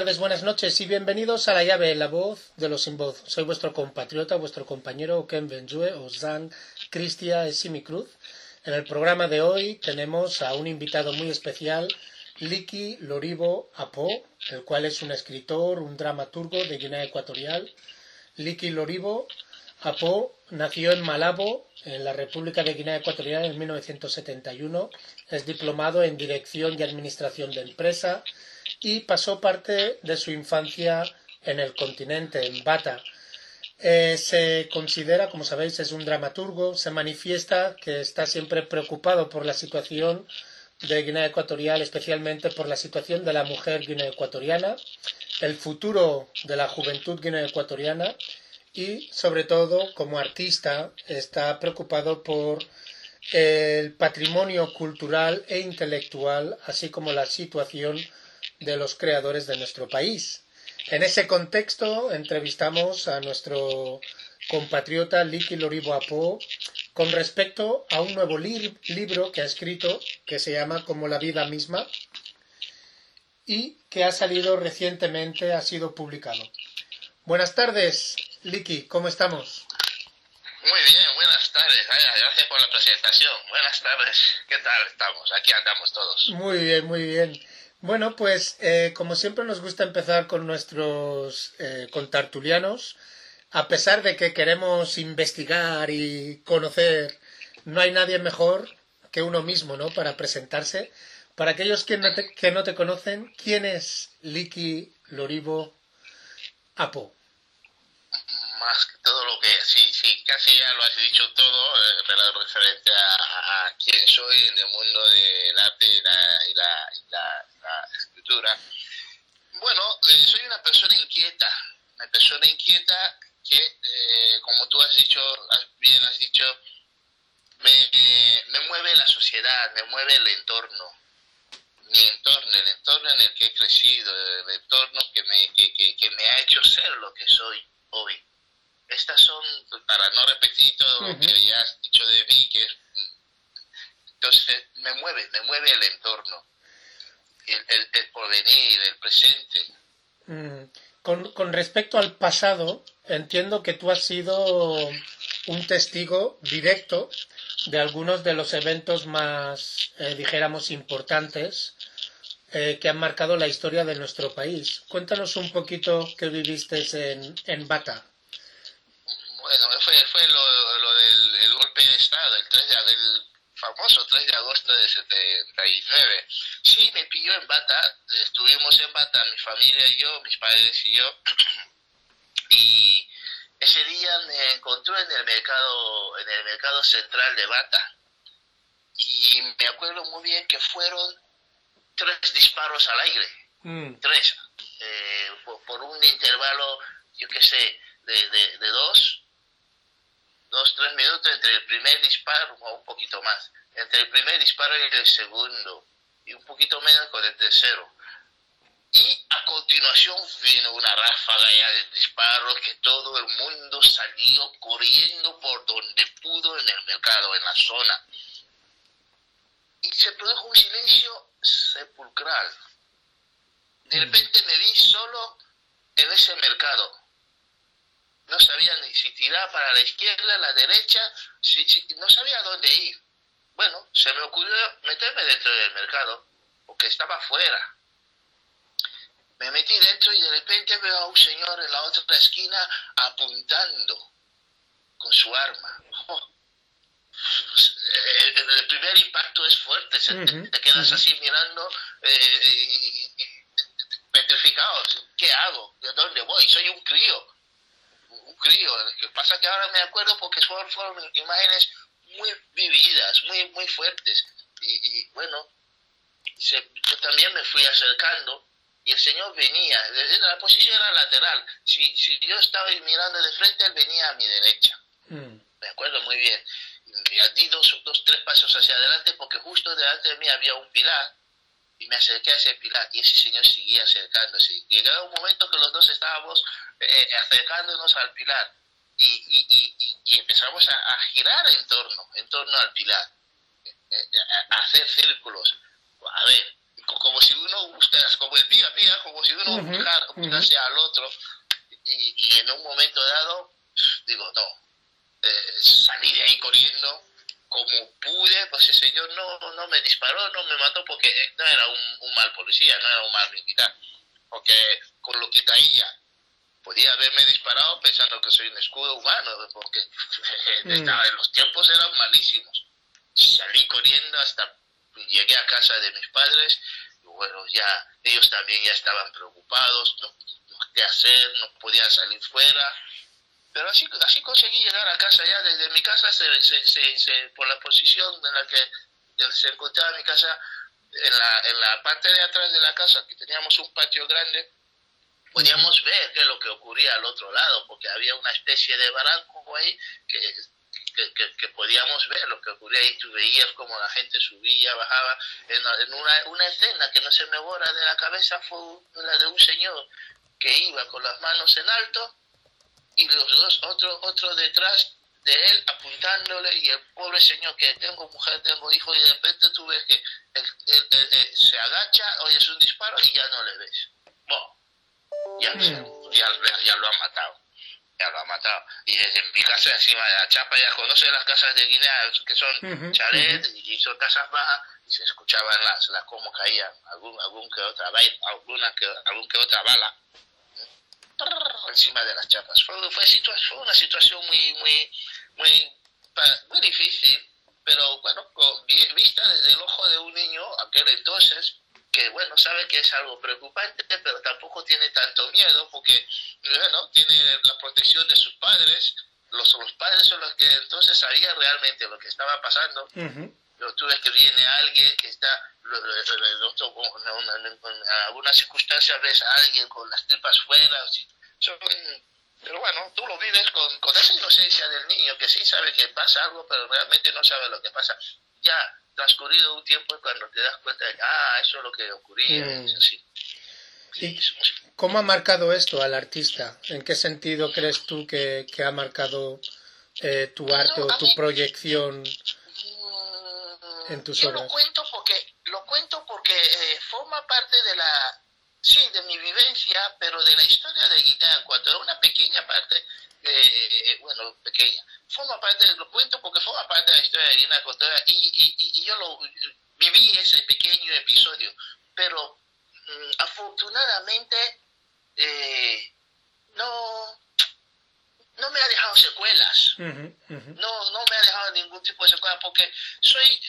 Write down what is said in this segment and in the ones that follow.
Tardes, buenas noches y bienvenidos a La Llave, la voz de los sin voz. Soy vuestro compatriota, vuestro compañero Ken Benjue, Ozan Cristia Esimi Cruz. En el programa de hoy tenemos a un invitado muy especial, Liki Loribo Apo, el cual es un escritor, un dramaturgo de Guinea Ecuatorial. Liki Loribo Apo nació en Malabo, en la República de Guinea Ecuatorial, en 1971. Es diplomado en Dirección y Administración de Empresa y pasó parte de su infancia en el continente, en Bata. Eh, se considera, como sabéis, es un dramaturgo, se manifiesta que está siempre preocupado por la situación de Guinea Ecuatorial, especialmente por la situación de la mujer guinea ecuatoriana, el futuro de la juventud guinea ecuatoriana y, sobre todo, como artista, está preocupado por el patrimonio cultural e intelectual, así como la situación de los creadores de nuestro país. En ese contexto entrevistamos a nuestro compatriota Liki Loribo Apo con respecto a un nuevo libro que ha escrito que se llama Como la vida misma y que ha salido recientemente, ha sido publicado. Buenas tardes, Liki, ¿cómo estamos? Muy bien, buenas tardes. Gracias por la presentación. Buenas tardes. ¿Qué tal estamos? Aquí andamos todos. Muy bien, muy bien. Bueno, pues eh, como siempre nos gusta empezar con nuestros eh, contartulianos. A pesar de que queremos investigar y conocer, no hay nadie mejor que uno mismo, ¿no? Para presentarse. Para aquellos que no te, que no te conocen, ¿quién es Liki Loribo Apo? Más que todo lo que, sí, sí, casi ya lo has dicho todo, eh, referente a, a, quién soy en el mundo del arte la, y la, y la escritura. Bueno, eh, soy una persona inquieta, una persona inquieta que, eh, como tú has dicho, bien has dicho, me, me mueve la sociedad, me mueve el entorno, mi entorno, el entorno en el que he crecido, el entorno que me, que, que, que me ha hecho ser lo que soy hoy. Estas son, para no repetir todo lo que ya has dicho de mí, que entonces me mueve, me mueve el entorno el, el, porvenir, el presente. Mm. Con, con, respecto al pasado, entiendo que tú has sido un testigo directo de algunos de los eventos más, eh, dijéramos, importantes eh, que han marcado la historia de nuestro país. Cuéntanos un poquito qué viviste en, en Bata. Bueno, fue, fue lo, lo del el golpe de Estado, el 3 de, el famoso 3 de agosto de 79. Sí, me pilló en Bata, estuvimos en Bata, mi familia y yo, mis padres y yo, y ese día me encontró en el mercado, en el mercado central de Bata, y me acuerdo muy bien que fueron tres disparos al aire, mm. tres, eh, por, por, un intervalo, yo qué sé, de, de, de dos, dos, tres minutos entre el primer disparo o un poquito más, entre el primer disparo y el segundo, y un poquito menos con el tercero. Y a continuación vino una ráfaga ya de disparos que todo el mundo salió corriendo por donde pudo en el mercado, en la zona. Y se produjo un silencio sepulcral. De mm. repente me vi solo en ese mercado no sabía ni si tirar para la izquierda, la derecha, si, no sabía dónde ir. Bueno, se me ocurrió meterme dentro del mercado, porque estaba afuera. Me metí dentro y de repente veo a un señor en la otra esquina apuntando con su arma. Oh. El, primer impacto es fuerte, te, quedas así mirando eh, petrificado. ¿Qué hago? ¿De dónde voy? Soy un crío crío. Lo que pasa que ahora me acuerdo porque fueron, fueron imágenes muy vividas, muy, muy fuertes. Y, bueno, yo también me fui acercando y el Señor venía, desde la posición era lateral. Si, si yo estaba mirando de frente, Él venía a mi derecha. Mm. Me acuerdo muy bien. Y di dos, dos, tres pasos hacia adelante porque justo delante de mí había un pilar y me acerqué a ese pilar y ese señor seguía acercándose. Llegaba un momento que los dos estábamos eh, acercándonos al pilar y, y, y, y empezamos a, a, girar en torno, en torno al pilar, eh, eh, a, hacer círculos. A ver, como si uno buscara, como el pía pía, como si uno buscase al otro. Y, y, en un momento dado, digo, no, eh, salí de ahí corriendo como pude, pues el señor no, no me disparó, no me mató porque no era un, un mal policía, no era un mal militar. Porque con lo que traía, podía haberme disparado pensando que soy un escudo humano, porque mm. los tiempos eran malísimos. Salí corriendo hasta llegué a casa de mis padres y bueno, ya ellos también ya estaban preocupados, no, qué hacer, no podía salir fuera. Pero así, así conseguí llegar a casa ya desde mi casa, se, se, se, por la posición en la que se encontraba mi casa, en la, en la parte de atrás de la casa, que teníamos un patio grande, podíamos ver qué es lo que ocurría al otro lado, porque había una especie de barranco ahí que que, que, podíamos ver lo que ocurría y tú veías como la gente subía, bajaba. En, una, una, escena que no se me borra de la cabeza fue la de un señor que iba con las manos en alto y los dos, otro, otro detrás de él apuntándole y el pobre señor que tengo mujer, tengo hijo y de repente tú ves que él, se agacha, oyes un disparo y ya no le ves. Bueno, ya, mm. ya, ya lo han matado ya lo ha matado. Y desde mi casa encima de la chapa ya conoce las casas de Guinea, que son chalet y son casas bajas, y se escuchaban las, las cómo caían, algún, algún que otra alguna que, algún que otra bala encima de las chapas. Fue, fue, fue una situación muy, muy, muy, muy difícil, pero bueno, vista desde el ojo de un niño, aquel entonces, que bueno, sabe que es algo preocupante, pero tampoco tiene tanto miedo porque, bueno, tiene la protección de sus padres, los, los padres son los que entonces sabían realmente lo que estaba pasando. Tú ves que viene alguien que está, en algunas circunstancias ves a alguien con las tripas fuera, pero bueno, tú lo vives con, con esa inocencia del niño que sí sabe que pasa algo, pero realmente no sabe lo que pasa. Ya transcurrido un tiempo es cuando te das cuenta de que, ah, eso es lo que ocurría. Mm. ¿Cómo ha marcado esto al artista? ¿En qué sentido crees tú que, que ha marcado eh, tu arte o tu proyección en tus yo obras? Lo cuento porque, lo cuento porque eh, forma parte de la, sí, de mi vivencia, pero de la historia de Guinea Ecuatorial, una pequeña parte, eh, bueno, pequeña, forma parte, lo cuento porque forma parte de la historia de Guinea Ecuatorial y, y, y, yo lo viví ese pequeño episodio, pero mm, afortunadamente eh, no, no me ha dejado secuelas, No, no me ha dejado ningún tipo de secuelas porque soy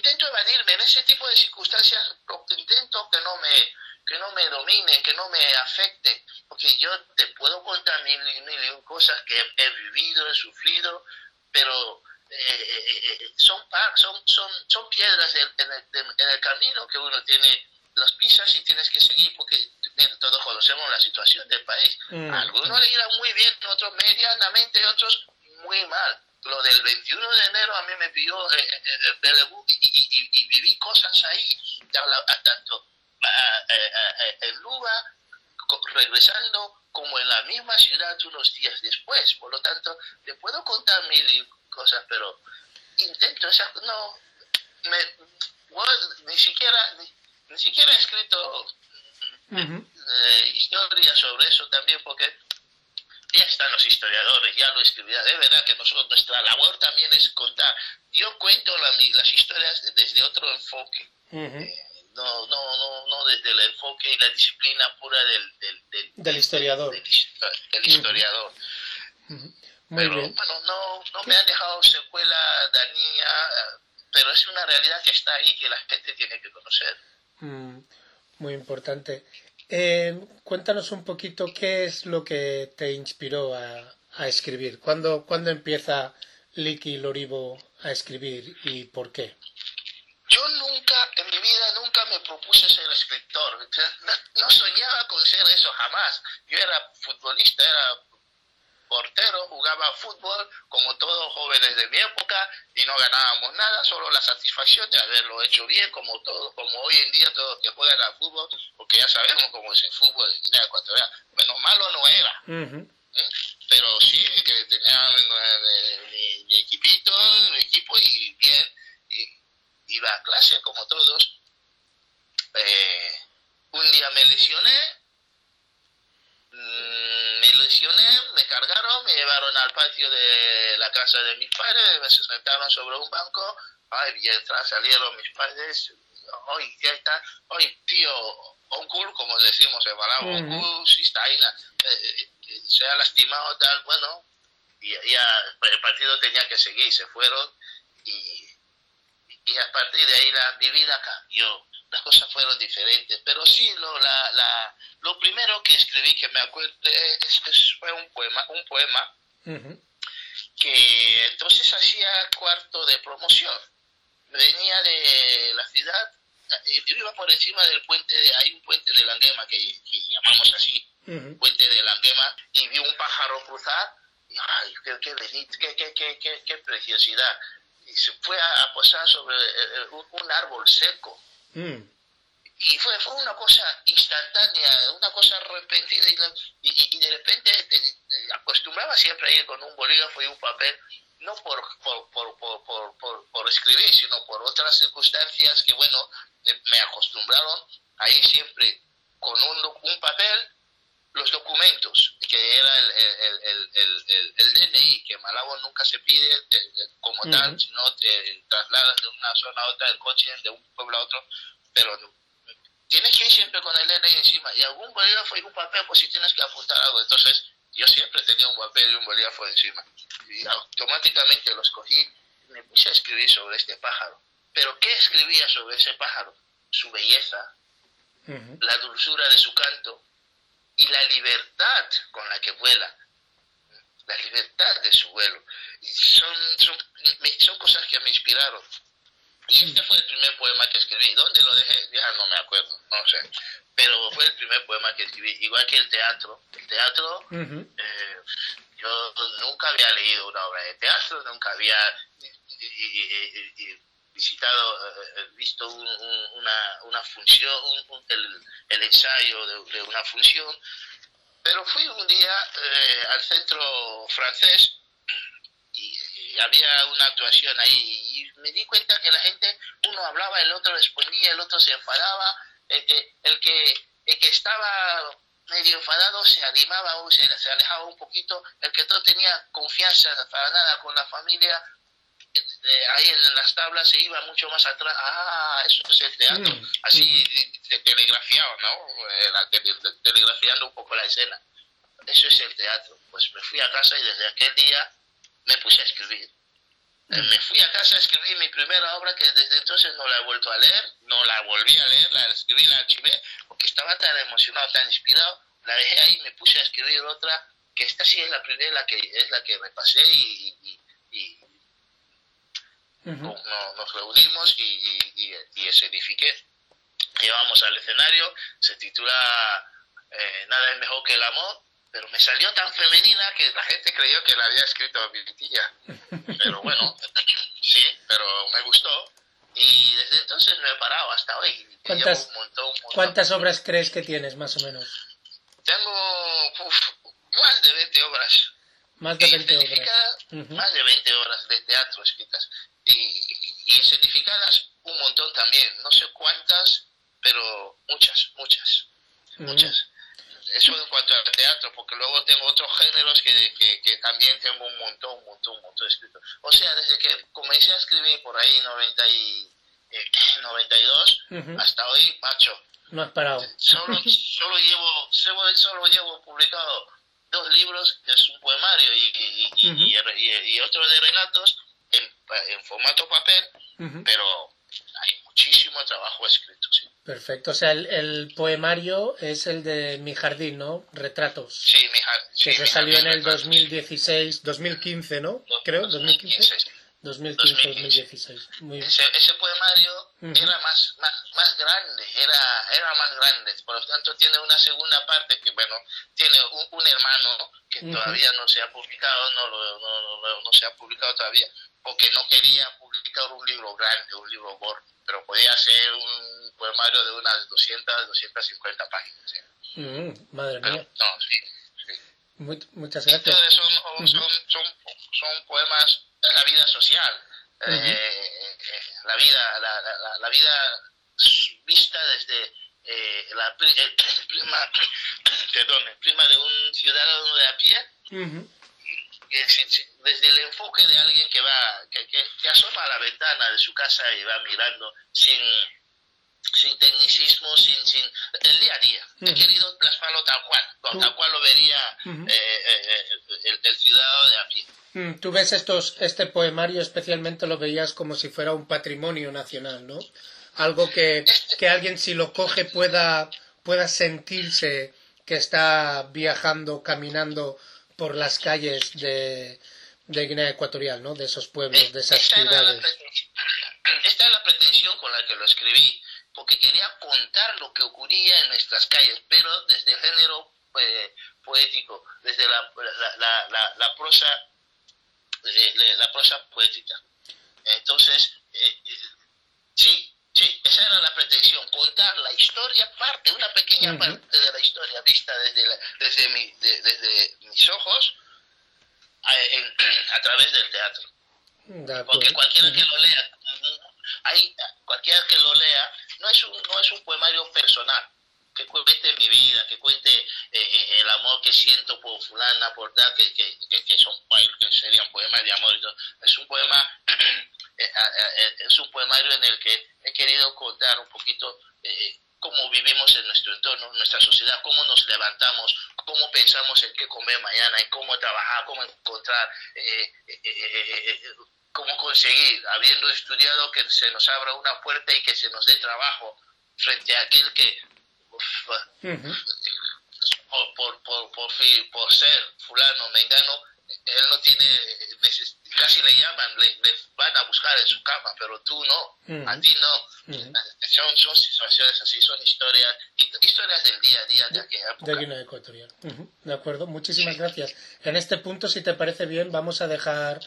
intento evadirme en ese tipo de circunstancias, intento que no me que no me domine, que no me afecte, porque yo te puedo contar mil y mil cosas que he, vivido, he sufrido, pero eh, eh, son, son, son, son piedras en, el, camino que uno tiene las pisas y tienes que seguir, porque todos conocemos la situación del país. Mm. Algunos le irán muy bien, otros medianamente, otros muy mal. Lo del 21 de enero a mí me pidió eh, eh y, y, viví cosas ahí, tanto en Luba, regresando como en la misma ciudad unos días después. Por lo tanto, te puedo contar mil cosas, pero intento, no, me, ni siquiera, ni, siquiera he escrito eh, historias sobre eso también, porque ya están los historiadores, ya lo escribirán. De verdad que nosotros, nuestra labor también es contar. Yo cuento las historias desde otro enfoque no, no, no, no desde el enfoque y la disciplina pura del, del, del, historiador. Del, historiador. pero bueno, no, no me han dejado secuela dañina, pero es una realidad que está ahí que la gente tiene que conocer. muy importante. Eh, cuéntanos un poquito qué es lo que te inspiró a, a escribir. ¿Cuándo, ¿Cuándo empieza Liki Loribo a escribir y por qué? Yo nunca, en mi vida, nunca me propuse ser escritor. No, soñaba con ser eso jamás. Yo era futbolista, era portero, jugaba fútbol como todos jóvenes de mi época y no ganábamos nada, solo la satisfacción de haberlo hecho bien, como todo, como hoy en día todos que juegan al fútbol, porque ya sabemos cómo es el fútbol de Guinea Ecuatorial. Bueno, malo no era. ¿eh? Pero sí, que tenía mi, mi, equipito, mi equipo y bien iba a clase como todos. Eh, un día me lesioné, me cargaron, me llevaron al patio de la casa de mis padres, me sentaron sobre un banco, ay, atrás salieron mis padres, hoy, ya está, hoy, tío, oncul, como decimos en Palau, oncul, sí está ahí, eh, eh, se ha lastimado tal, bueno, y ya el partido tenía que seguir, se fueron y, y a partir de ahí la, mi vida cambió, las cosas fueron diferentes, pero sí lo, la, la, lo primero que escribí que me acuerdo es, fue un poema, un poema que entonces hacía cuarto de promoción, venía de la ciudad, iba por encima del puente, de, hay un puente de Languema que, que llamamos así, puente de Languema, y vi un pájaro cruzar ay, qué, qué, qué, qué, qué, preciosidad. Y se fue a, posar sobre eh, eh, un, árbol seco. Mm. Y fue, fue una cosa instantánea, una cosa repentina. Y, de repente acostumbraba siempre a ir con un bolígrafo y un papel, no por, por, por, por escribir, sino por otras circunstancias que, bueno, eh, me acostumbraron a ir siempre con un, un papel los documentos, que era el, el, el, el, DNI, que en Malabo nunca se pide como tal, sino te trasladas de una zona a otra del coche, de un pueblo a otro, pero tienes que ir siempre con el DNI encima, y algún bolígrafo y un papel, pues si tienes que apuntar algo, entonces yo siempre tenía un papel y un bolígrafo encima, y automáticamente los cogí y me puse a escribir sobre este pájaro. Pero ¿qué escribía sobre ese pájaro? Su belleza, la dulzura de su canto, y la libertad con la que vuela, la libertad de su vuelo. Son, son, son cosas que me inspiraron. Y este fue el primer poema que escribí. ¿Dónde lo dejé? Ya no me acuerdo, no sé. Pero fue el primer poema que escribí. Igual que el teatro. El teatro, eh, yo nunca había leído una obra de teatro, nunca había visitado, eh, visto una, una, función, el, el, ensayo de, una función, pero fui un día eh, al centro francés y, había una actuación ahí y me di cuenta que la gente, uno hablaba, el otro respondía, el otro se enfadaba, el que, el que, el que estaba medio enfadado se animaba o se, se alejaba un poquito, el que no tenía confianza para nada con la familia ahí en las tablas se iba mucho más atrás. Ah, eso es el teatro. Mm, Así telegrafiado, ¿no? Eh, telegrafiando un poco la escena. Eso es el teatro. Pues me fui a casa y desde aquel día me puse a escribir. Eh. Me fui a casa a escribir mi primera obra que desde entonces no la he vuelto a leer, no la volví a leer, la escribí, la archivé, porque estaba tan emocionado, tan inspirado, la dejé ahí y me puse a escribir otra, que esta sí es la primera, la que, es la que repasé y, y, y nos, reunimos y, y, y, se edifiqué. Llevamos al escenario, se titula eh, Nada es mejor que el amor, pero me salió tan femenina que la gente creyó que la había escrito tía. Pero bueno, sí, pero me gustó. Y desde entonces me he parado hasta hoy. ¿Cuántas, ¿cuántas obras crees que tienes, más o menos? Tengo más de 20 obras. Más de 20 obras. Más de 20 obras de teatro escritas y, y certificadas un montón también, no sé cuántas, pero muchas, muchas, muchas. Eso en cuanto al teatro, porque luego tengo otros géneros que, que, también tengo un montón, un montón, un montón escrito. O sea, desde que comencé a escribir por ahí 90 y, 92 eh, hasta hoy, macho. No has parado. Solo, solo, llevo, solo, solo llevo publicado dos libros, que es un poemario y, y, y otro de relatos, en, formato papel, pero hay muchísimo trabajo escrito, sí. Perfecto, o sea, el, poemario es el de Mi Jardín, ¿no? Retratos. Sí, mi jardín. Que se salió en el 2016, 2015, ¿no? Creo, 2015. 2015, 2016. Ese, ese, poemario era más, más, más grande, era, era más grande, por lo tanto tiene una segunda parte que, bueno, tiene un, hermano que todavía no se ha publicado, no, no, no, no, se ha publicado todavía, porque no quería publicar un libro grande, un libro gordo, pero podía ser un poemario de unas 200, 250 páginas. Mm, madre mía. no, sí, sí. muchas gracias. son, son, son, son, poemas la vida social, la vida, la, la, vida vista desde la, el, prima, perdón, el prima de un ciudadano de a pie, desde el enfoque de alguien que va, que, que, asoma a la ventana de su casa y va mirando sin, sin tecnicismo, sin, sin el día a día. He querido plasmarlo tal cual, tal cual lo vería eh, eh, el, el, ciudadano de a pie. Mm, tú ves estos, este poemario especialmente lo veías como si fuera un patrimonio nacional, ¿no? Algo que, este que alguien si lo coge pueda, pueda sentirse que está viajando, caminando por las calles de, de Guinea Ecuatorial, ¿no? De esos pueblos, de esas esta ciudades. esta es la pretensión con la que lo escribí, porque quería contar lo que ocurría en nuestras calles, pero desde el género eh, poético, desde la, la, la, la prosa, la prosa poética. Entonces, eh, eh, sí, sí, esa era la pretensión, contar la historia, parte, una pequeña parte de la historia vista desde, desde, mi, desde mis ojos a, a través del teatro. Porque cualquiera que lo lea, hay, cualquiera que lo lea, no es un, no es un poemario personal, que cuente mi vida, que cuente eh, eh, el amor que siento por fulana, por tal, que, que, que, son, que serían poemas de amor. Es un poema, eh, es un poemario en el que he querido contar un poquito cómo vivimos en nuestro entorno, en nuestra sociedad, cómo nos levantamos, cómo pensamos en qué comer mañana, en cómo trabajar, cómo encontrar, eh, cómo conseguir, habiendo estudiado que se nos abra una puerta y que se nos dé trabajo frente a aquel que por, por, por, por, por ser fulano, mengano, él no tiene casi le llaman, le, van a buscar en su cama, pero tú no, a ti no. son, son, situaciones así, son historias, historias del día a día de aquella época. De Guinea Ecuatorial. De acuerdo, muchísimas gracias. En este punto, si te parece bien, vamos a dejar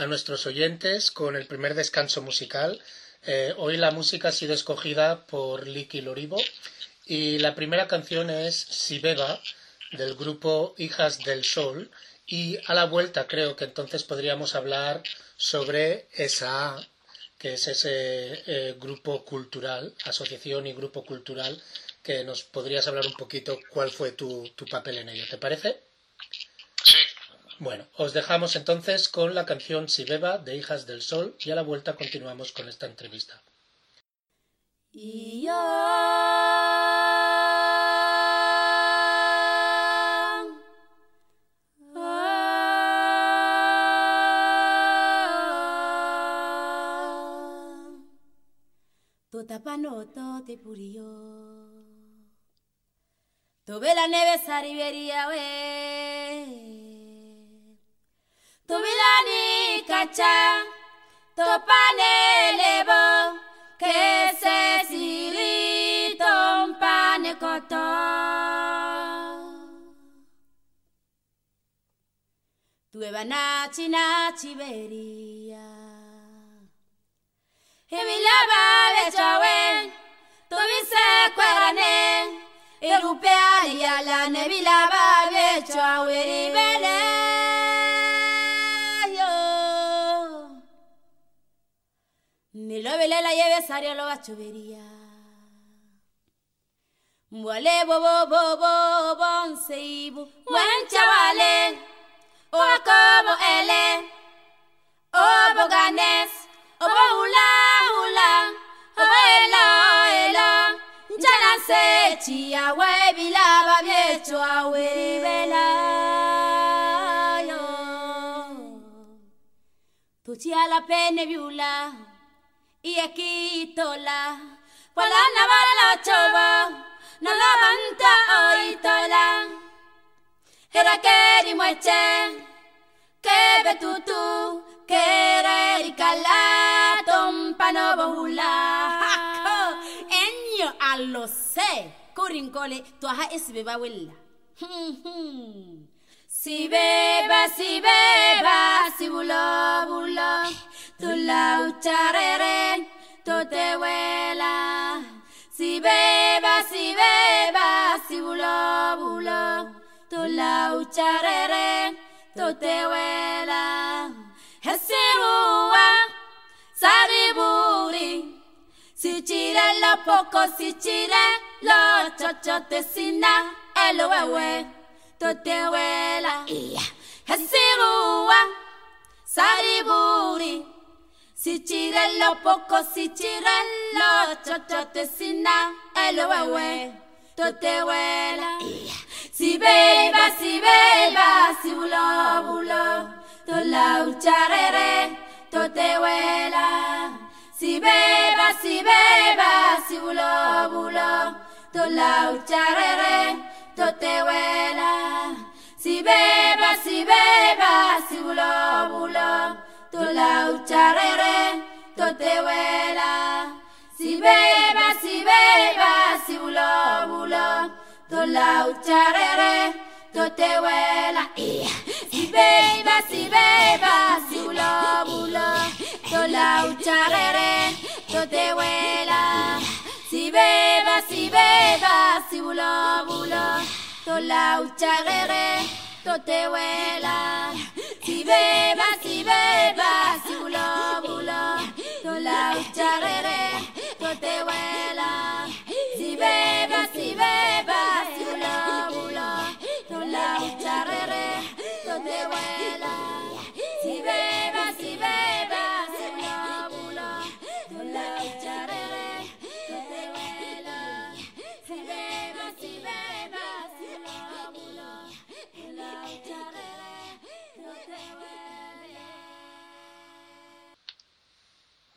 a nuestros oyentes con el primer descanso musical. Eh, hoy la música ha sido escogida por Liki Loribo y la primera canción es Si Beba del grupo Hijas del Sol y a la vuelta creo que entonces podríamos hablar sobre esa que es ese eh, grupo cultural, asociación y grupo cultural, que nos podrías hablar un poquito cuál fue tu, tu papel en ello. ¿Te parece? Sí. Bueno, os dejamos entonces con la canción Si Beba de Hijas del Sol y a la vuelta continuamos con esta entrevista. We. Tuve la ni cacha. Topane levo. Que se siri tompane koto. Tuve na china chiberia. Emilaba bechawe, tuvise kwerane, irupea yala nebilaba bechawe ribele yo. nilovela la lleve saria lo bachovería Mwale bo bo bo bo bonse ibu Wencha o Okobo ele. Obo ganes Obo hula hula. Obo elo ela Njana se chia webila babiecho awebela yo Tuchia la pene viula. Iaquitola, pola navala chova, no levanta oitola. Era keri moeche, que tu, que era erikala, tompa no bohula. Enyo alose, kurinkole, tuaha isbeba willa. Hmm, hmm. Si beba, si beba, si bulo, bulo. Tu la ucharere, tu te huela. Si beba, si beba, si bulo, bulo, tu la ucharere, tu te huela. Ese sariburi. Si chire lo poco, si chire lo chocho te sina, el wewe, tote wela. Hesirua, sariburi. Si chire lo poco, si chire lo chocho te sina, el wewe, tote wela. Si beba, si beba, si bulo, bulo, to la ucharere, beba, si beba, si bulo, bulo, to la ucharere, to te huela. Si beba, si beba, si bulo, bulo, to la ucharere, to te huela. Si beba, si beba, si bulo, bulo, to la ucharere, to te huela. Si beba, si beba, si bulo, bulo, to la ucharere, to te huela. Si beba, si beba, si bulo, bulo, to la ucharere, to te huela. Si beba, si beba, si bulo, bulo, to la ucharere, to te huela. Si beba, si beba, si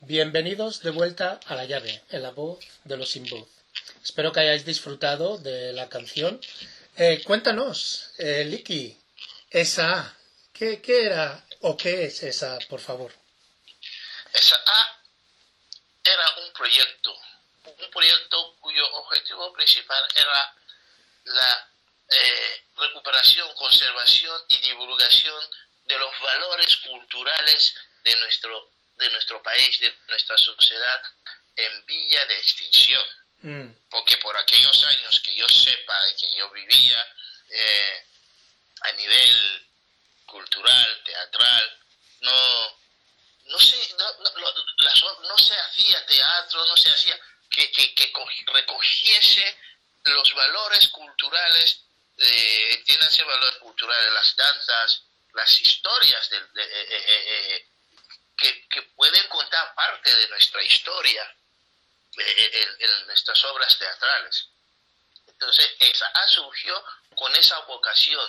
Bienvenidos de vuelta a la llave, en la voz de los sin voz. Espero que hayáis disfrutado de la canción. Eh, cuéntanos, eh, Liki, esa ¿qué, ¿qué era o qué es esa, por favor? Esa A era un proyecto, un proyecto cuyo objetivo principal era la eh, recuperación, conservación y divulgación de los valores culturales de nuestro, de nuestro país, de nuestra sociedad en vía de extinción. Mm, Porque por aquellos años que yo sepa, que yo vivía eh, a nivel cultural, teatral, no, no se, no, no, lo- las o- no se hacía teatro, no se hacía que, que, que cogi- recogiese los valores culturales, eh, entiéndanse valores culturales, las danzas, las historias del- de- eh, eh, eh, que, que pueden contar parte de nuestra historia eh, en, en nuestras obras teatrales. Entonces, esa A surgió con esa vocación,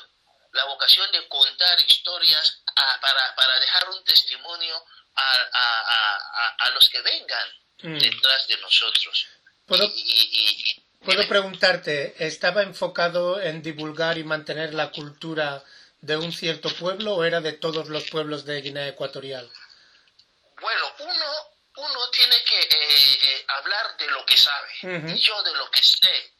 la vocación de contar historias a- para, para dejar un testimonio a, a- a- los que vengan Mm. detrás de nosotros. ¿Puedo, Y- y- y- puedo preguntarte, ¿estaba enfocado en divulgar y mantener la cultura de un cierto pueblo o era de todos los pueblos de Guinea Ecuatorial? Bueno, uno, uno tiene que eh, eh, hablar de lo que sabe. Y yo de lo que sé.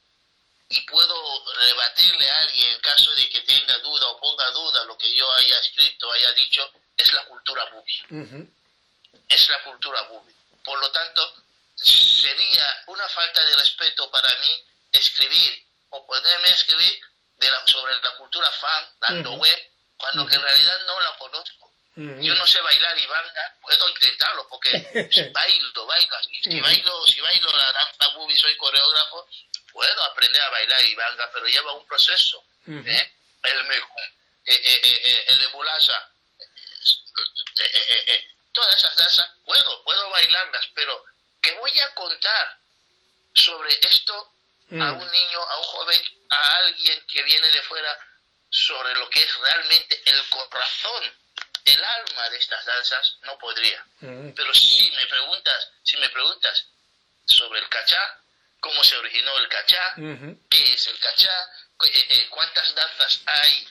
Y puedo rebatirle a alguien en caso de que tenga duda o ponga duda lo que yo haya escrito, haya dicho, es la cultura. Ujú, Es la cultura bubi. Por lo tanto, sería una falta de respeto para mí escribir o ponerme a escribir de la- sobre la cultura fan, dando Ujú. web, cuando que en realidad no la conozco. Yo no sé bailar y banda, puedo intentarlo porque si bailo, bailo, si bailo, si bailo la danza movie, soy coreógrafo, puedo aprender a bailar y banda, pero lleva un proceso. Ujú. ¿eh? El mejor, eh, eh, eh, eh, el de bulaza, eh, todas esas danzas, puedo, puedo bailarlas, pero que voy a contar sobre esto a Mm. un niño, a un joven, a alguien que viene de fuera sobre lo que es realmente el corazón, el alma de estas danzas, no podría. Mm. Pero si me preguntas, si me preguntas sobre el cachá, cómo se originó el cachá, Ujú. qué es el cachá, eh, eh, cuántas danzas hay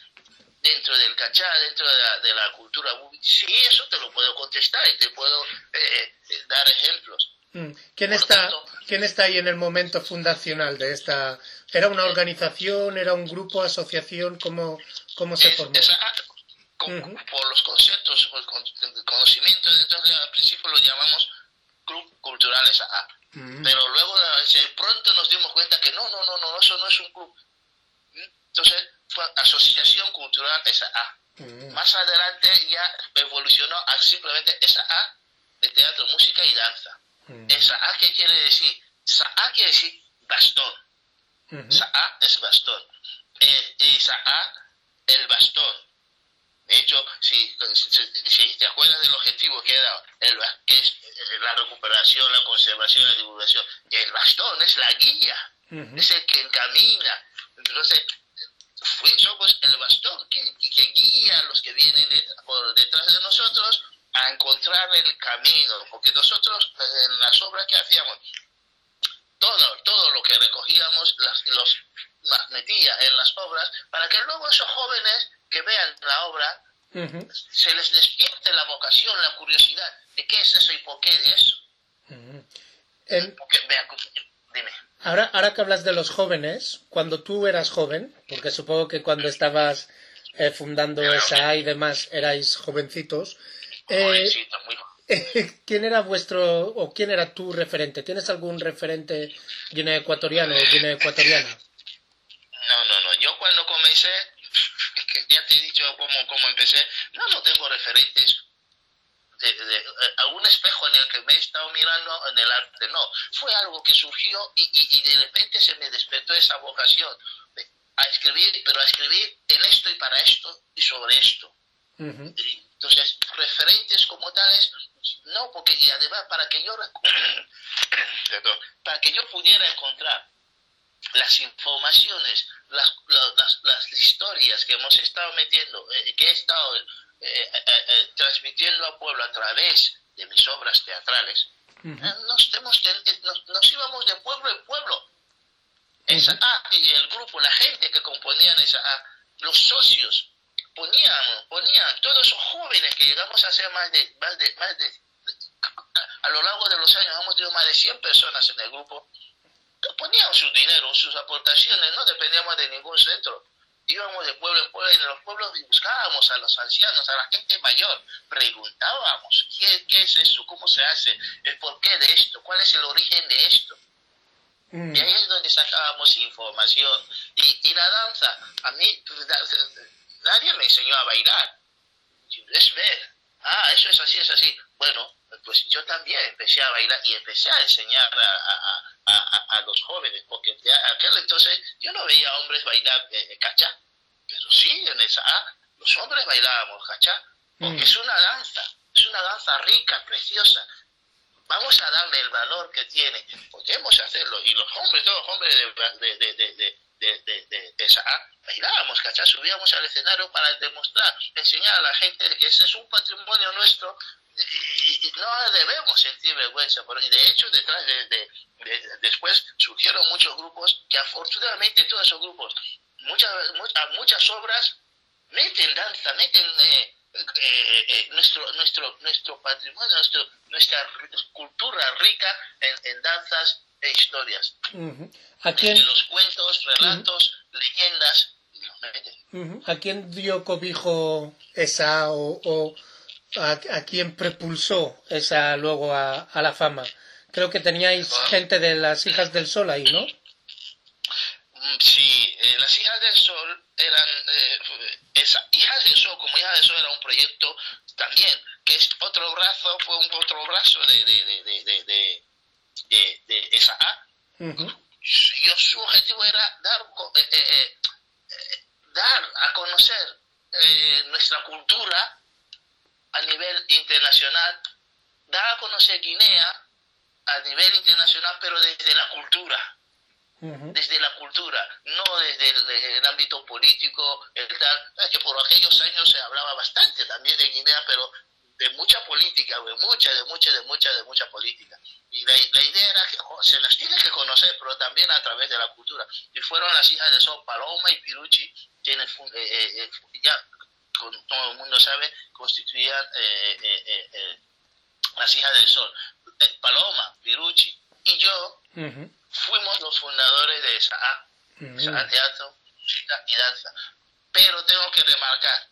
dentro del cachá, dentro de la, de la cultura sí, eso te lo puedo contestar y te puedo eh, dar ejemplos. Mm. ¿Quién está, tanto- ¿Quién está ahí en el momento fundacional de esta? ¿Era una organización? ¿Era un grupo, asociación? ¿Cómo, cómo se Es- formó? esa- con- Ujú. por los conceptos, por el con- el conocimiento, entonces al principio lo llamamos Club Cultural SA. Mm. Pero luego pronto nos dimos cuenta que no, no, no, no, eso no es un club. Entonces fue Asociación Cultural SA. Mm. Más adelante ya evolucionó a simplemente SA, de teatro, música y danza. Mm. Esa A, ¿qué quiere decir? Sa'a quiere decir bastón. Sa'a es bastón. Eh, y Sa'a, el bastón. De hecho, si, si, si te acuerdas del objetivo que era el, ba- que es la recuperación, la conservación, la divulgación, el bastón es la guía, es el que encamina. Entonces, fui, somos el bastón que, que- guía a los que vienen de- por detrás de nosotros a encontrar el camino, porque nosotros eh, en las obras que hacíamos, todo, todo lo que recogíamos las, los las metía en las obras para que luego esos jóvenes que vean la obra Ujú. se les despierte la vocación, la curiosidad de qué es eso y por qué de eso. Ujú. En- Porque, vea, dime. ahora, ahora que hablas de los jóvenes, cuando tú eras joven, porque supongo que cuando estabas eh, fundando esa y demás erais jovencitos, eh, muy. ¿quién era vuestro o quién era tu referente? ¿Tienes algún referente guinea ecuatoriano o guinea ecuatoriana? No, no, no. Yo cuando comencé, que ya te he dicho cómo, cómo empecé, no, no tengo referentes de, de- eh, algún espejo en el que me he estado mirando en el arte, no. Fue algo que surgió y, y, y de repente se me despertó esa vocación a escribir, pero a escribir en esto y para esto y sobre esto. Ujú. Entonces, referentes como tales, no, porque y además para que yo para que yo pudiera encontrar las informaciones, las, la- las, las historias que hemos estado metiendo, eh, que he estado eh, eh, transmitiendo al pueblo a través de mis obras teatrales, Ujú. nos, hemos ten- nos, nos íbamos de pueblo en pueblo. Esa A y el grupo, la gente que componían esa A, los socios, ponían, ponían, todos esos jóvenes que llegamos a ser más de, más de, más de, a lo largo de los años hemos tenido más de 100 personas en el grupo, ponían su dinero, sus aportaciones, no dependíamos de ningún centro. Íbamos de pueblo en pueblo y en los pueblos buscábamos a los ancianos, a la gente mayor, preguntábamos, ¿qué, qué es eso? ¿Cómo se hace? ¿El porqué de esto? ¿Cuál es el origen de esto? Mm. Y ahí es donde sacábamos información. Y, y la danza, a mí nadie me enseñó a bailar. Es ver, ah, eso es así, es así. Bueno, pues yo también empecé a bailar y empecé a enseñar a, a- a- a- a los jóvenes, porque de aquel entonces yo no veía hombres bailar eh, cachá, pero sí, en esa A, los hombres bailábamos cachá, porque Mm. es una danza, es una danza rica, preciosa, vamos a darle el valor que tiene. Podemos hacerlo. Y los hombres, todos los hombres de, de, de, de, de, de, bailábamos, ¿cachai? Subíamos al escenario para demostrar, enseñar a la gente que ese es un patrimonio nuestro y, no debemos sentir vergüenza. Pero, y de hecho, detrás de, de- de- después surgieron muchos grupos que afortunadamente todos esos grupos, muchas, muchas, muchas obras meten danza, meten eh, eh, eh, nuestro, nuestro, nuestro patrimonio, nuestro, nuestra cultura rica en, en danzas e historias. ¿A Desde quién, los cuentos, relatos, leyendas. ¿A quién dio cobijo esa o, o a, a quién propulsó esa luego a, a la fama? Creo que teníais gente de las hijas del sol ahí, ¿no? Mm, Sí, eh, las hijas del sol eran, eh, esa, hijas del sol, como hijas del sol era un proyecto también, que es otro brazo, fue un otro brazo de, de, de, de, de, de esa A, Ujú. y su objetivo era dar, eh, eh, eh, dar a conocer nuestra cultura a nivel internacional, dar a conocer Guinea a nivel internacional, pero desde la cultura, desde la cultura, no desde el, el ámbito político, el tal, que por aquellos años se hablaba bastante también de Guinea, pero de mucha política, de mucha, de mucha, de mucha, de mucha política. Y la, la idea era que jo, se las tiene que conocer, pero también a través de la cultura. Y fueron las hijas de Sol, Paloma y Piruchi, quienes eh, eh, eh, ya, como todo el mundo sabe, constituían eh, eh, eh, las hijas del Sol. Paloma, Piruchi y yo Ujú. fuimos los fundadores de esa Ujú. esa teatro, y danza. Pero tengo que remarcar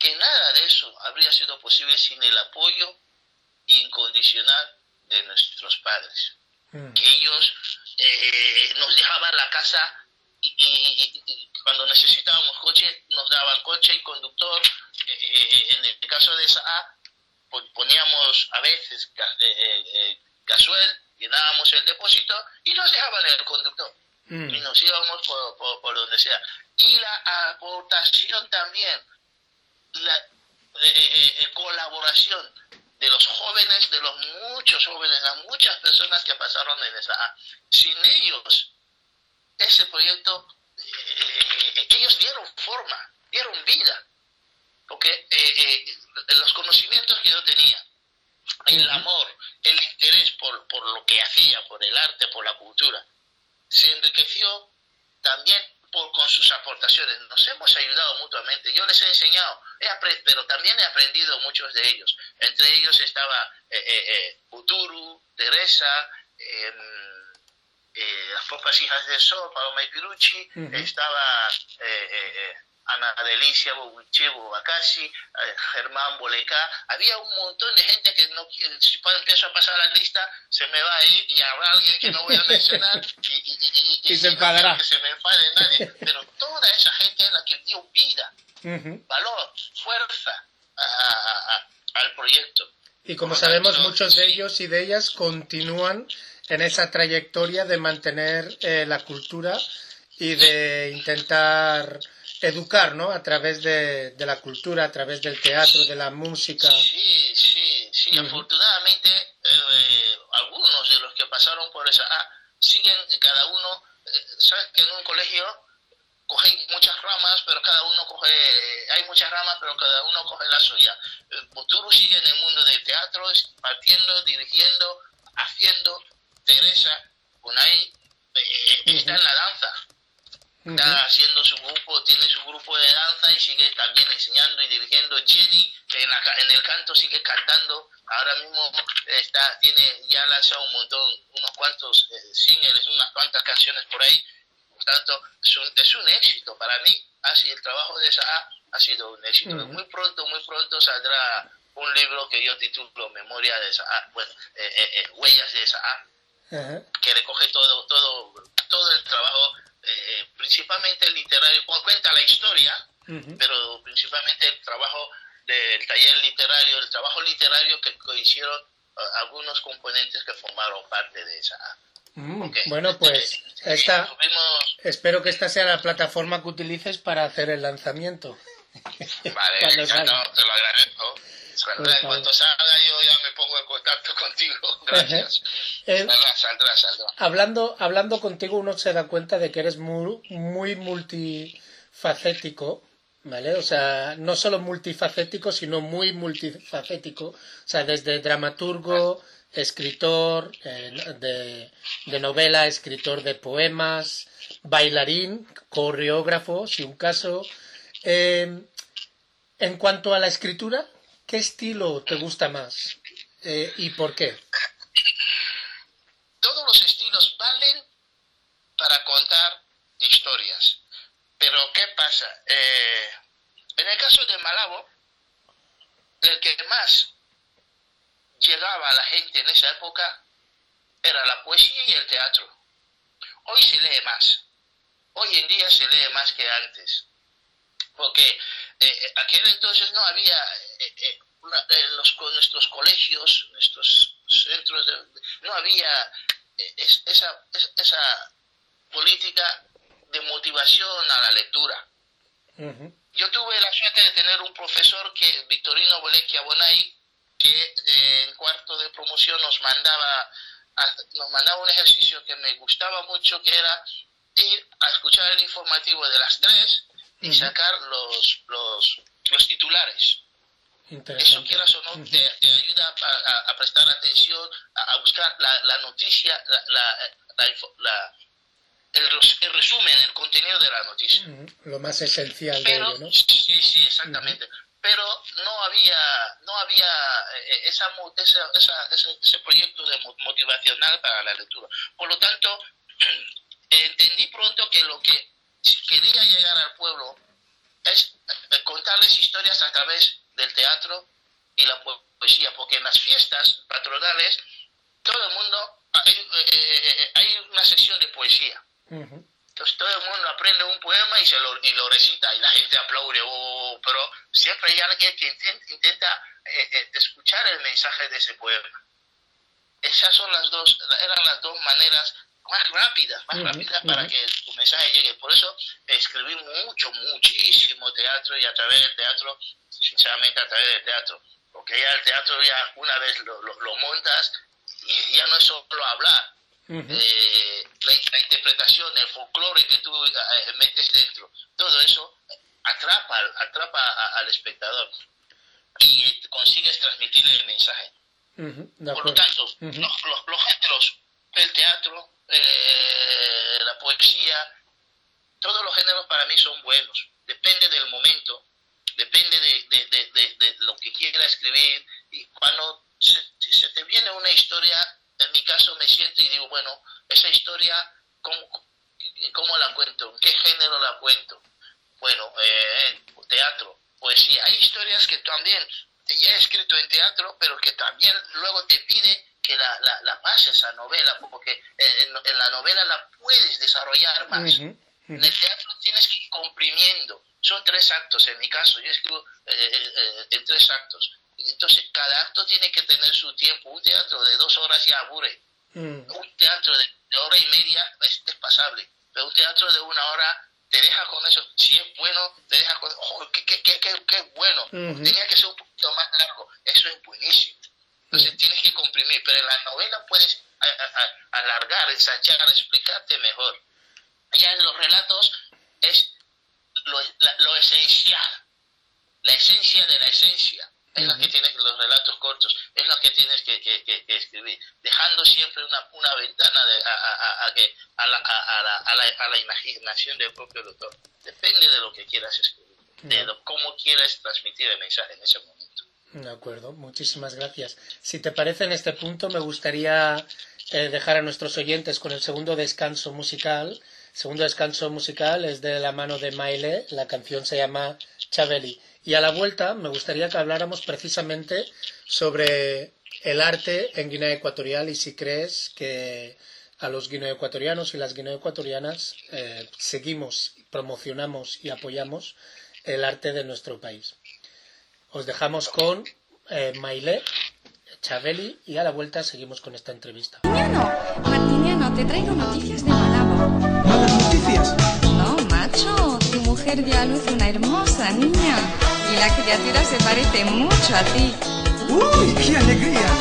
que nada de eso habría sido posible sin el apoyo incondicional de nuestros padres. Ujú. Que ellos eh, nos dejaban la casa y, y- y- cuando necesitábamos coche nos daban coche y conductor. Eh, eh, en el caso de esa A, poníamos a veces eh, casuel, llenábamos el depósito y nos dejaban el conductor. Mm. Y nos íbamos por, por, donde sea. Y la aportación también, la colaboración de los jóvenes, de los muchos jóvenes, las muchas personas que pasaron en esa Sin ellos, ese proyecto, eh, ellos dieron forma, dieron vida, porque eh, eh, los conocimientos que yo tenía, el amor, el interés por, por lo que hacía, por el arte, por la cultura, se enriqueció también con sus aportaciones. Nos hemos ayudado mutuamente. Yo les he enseñado, pero también he aprendido muchos de ellos. Entre ellos estaba eh, eh, eh Uturu, Teresa, em, eh, las pocas hijas del sol, Paloma y Pirucci, estaba Ana Delicia Bobuchevo Bacasi, eh, Germán Boleca, había un montón de gente que no si empiezo a pasar la lista, se me va a ir y habrá alguien que no voy a mencionar y, se enfadará. Que se me enfade nadie. Pero toda esa gente es la que dio vida, valor, fuerza al proyecto. Y como sabemos, muchos de ellos y de ellas continúan en esa trayectoria de mantener eh, la cultura y de intentar educar, ¿no? A través de, de, la cultura, a través del teatro, de la música. Sí, sí, sí. Afortunadamente, eh, algunos de los que pasaron por esa ah, siguen cada uno. Eh, Sabes que en un colegio cogen muchas ramas, pero cada uno coge. Hay muchas ramas, pero cada uno coge la suya. Boturu sigue en el mundo del teatro, partiendo, dirigiendo, haciendo. Teresa, Unai, eh, está en la danza está haciendo su grupo, tiene su grupo de danza y sigue también enseñando y dirigiendo. Jenny en, la, en el canto sigue cantando, ahora mismo está, tiene ya lanzado un montón, unos cuantos eh, singles, unas cuantas canciones por ahí. Por tanto, es un, es un éxito para mí. Así el trabajo de esa ha sido un éxito. Muy pronto, muy pronto saldrá un libro que yo titulo Memoria de esa bueno, eh, eh, Huellas de esa que recoge todo, todo, todo el trabajo eh, principalmente el literario, cuenta la historia, pero principalmente el trabajo del taller literario, el trabajo literario que hicieron algunos componentes que formaron parte de esa. Mm, bueno, pues esta, espero que esta sea la plataforma que utilices para hacer el lanzamiento. Vale, te lo agradezco. Pues en cuanto salga yo ya me pongo en contacto contigo. Gracias. Eh, saldrá, saldrá, Hablando, hablando contigo uno se da cuenta de que eres muy, muy multifacético. ¿Vale? O sea, no solo multifacético, sino muy multifacético. O sea, desde dramaturgo, escritor eh, de, de, novela, escritor de poemas, bailarín, coreógrafo, si un caso. Eh, en cuanto a la escritura, ¿Qué estilo te gusta más eh, y por qué? Todos los estilos valen para contar historias. Pero ¿qué pasa? Eh, en el caso de Malabo, el que más llegaba a la gente en esa época era la poesía y el teatro. Hoy se lee más. Hoy en día se lee más que antes. Porque eh, aquel entonces no había eh, eh, en los, nuestros colegios, nuestros centros, no había esa, esa política de motivación a la lectura. Yo tuve la suerte de tener un profesor que, Victorino Bolecchia Bonai, que en cuarto de promoción nos mandaba, nos mandaba un ejercicio que me gustaba mucho, que era ir a escuchar el informativo de las tres y sacar los, los, los titulares. Eso quieras o no, te, ayuda a, prestar atención, a, buscar la, la noticia, la, la, el, resumen, el contenido de la noticia. Lo más esencial de ello, ¿no? Sí, sí, exactamente. Pero no había, no había eh, esa, esa, esa, ese, ese proyecto de motivacional para la lectura. Por lo tanto, entendí pronto que lo que quería llegar al pueblo es eh, contarles historias a través del teatro y la poesía, porque en las fiestas patronales todo el mundo hay, eh, eh, una sesión de poesía. Entonces todo el mundo aprende un poema y, se lo, y lo recita y la gente aplaude, oh, pero siempre hay alguien que intenta, eh, eh, escuchar el mensaje de ese poema. Esas son las dos, eran las dos maneras más rápidas, más rápidas para que tu mensaje llegue. Por eso escribí mucho, muchísimo teatro y a través del teatro, sinceramente a través del teatro, porque ya el teatro ya una vez lo, lo montas y ya no es solo hablar, eh, la, interpretación, el folclore que tú eh, metes dentro, todo eso atrapa, atrapa al espectador y consigues transmitirle el mensaje. Por lo tanto, los, los, géneros, el teatro, eh, la poesía, todos los géneros para mí son buenos. Depende del momento, depende de, de, de, lo que quiera escribir. Y cuando se, se te viene una historia en mi caso me siento y digo, bueno, esa historia, ¿cómo, cómo la cuento? ¿En qué género la cuento? Bueno, eh, teatro, poesía. Hay historias que también ya he escrito en teatro, pero que también luego te pide que la, la, la pases a novela, porque en, la novela la puedes desarrollar más. En el teatro tienes que ir comprimiendo. Son tres actos en mi caso, yo escribo eh, eh, en tres actos. Entonces, cada acto tiene que tener su tiempo. Un teatro de dos horas ya aburre. Mm. Un teatro de, hora y media es, pasable. Pero un teatro de una hora te deja con eso. Si es bueno, te deja con. ¡Oh, qué, qué, qué, qué, bueno! Tenía que ser un poquito más largo. Eso es buenísimo. Entonces, tienes que comprimir. Pero en la novela puedes alargar, ensanchar, explicarte mejor. Ya en los relatos es lo, lo esencial. La esencia de la esencia es la que tienes los relatos cortos, es la que tienes que, que, escribir, dejando siempre una, una ventana de, a, a, a, que, a, la, a, la, a, la, a la imaginación del propio autor. Depende de lo que quieras escribir, de cómo quieras transmitir el mensaje en ese momento. De acuerdo, muchísimas gracias. Si te parece en este punto, me gustaría eh, dejar a nuestros oyentes con el segundo descanso musical. Segundo descanso musical es de la mano de Maile, la canción se llama Chaveli. Y a la vuelta me gustaría que habláramos precisamente sobre el arte en Guinea Ecuatorial y si crees que a los guineoecuatorianos y las guineoecuatorianas eh, seguimos, promocionamos y apoyamos el arte de nuestro país. Os dejamos con eh, Maile, Chabeli y a la vuelta seguimos con esta entrevista. Martiniano, Martiniano, te traigo noticias de Malabo. ¿Malas noticias? No, macho, tu mujer dio a luz una hermosa niña y la criatura se parece mucho a ti. ¡Uy, qué alegría!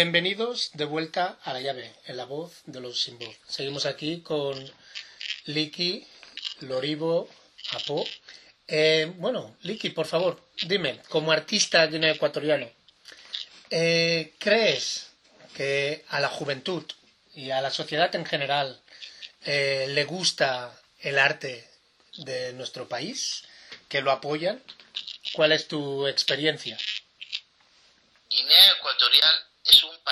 Bienvenidos de vuelta a la llave, en la voz de los sin voz. Seguimos aquí con Liki, Loribo, Apo. Eh, bueno, Liki, por favor, dime, como artista guineo ecuatoriano, eh, ¿crees que a la juventud y a la sociedad en general eh, le gusta el arte de nuestro país? ¿Que lo apoyan? ¿Cuál es tu experiencia? Guinea Ecuatorial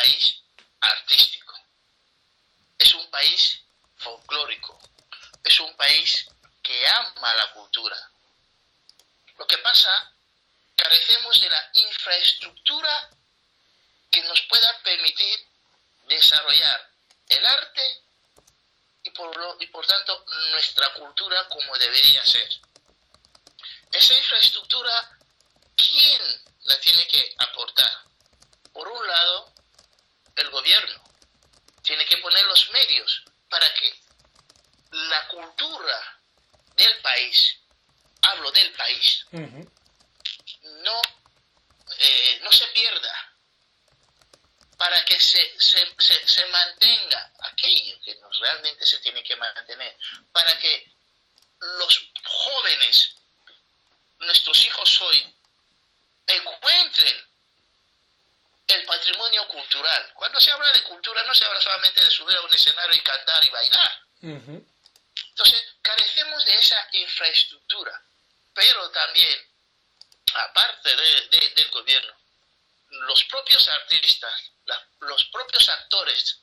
país artístico, es un país folclórico, es un país que ama la cultura. Lo que pasa, carecemos de la infraestructura que nos pueda permitir desarrollar el arte y por, lo- y por tanto nuestra cultura como debería ser. Esa infraestructura, ¿quién la tiene que aportar? Por un lado, el gobierno tiene que poner los medios para que la cultura del país, hablo del país, no, eh, no se pierda, para que se, se, se, se mantenga aquello que nos realmente se tiene que mantener, para que los jóvenes, nuestros hijos hoy, encuentren el patrimonio cultural. Cuando se habla de cultura no se habla solamente de subir a un escenario y cantar y bailar. Entonces, carecemos de esa infraestructura, pero también, aparte de- de- del gobierno, los propios artistas, la- los propios actores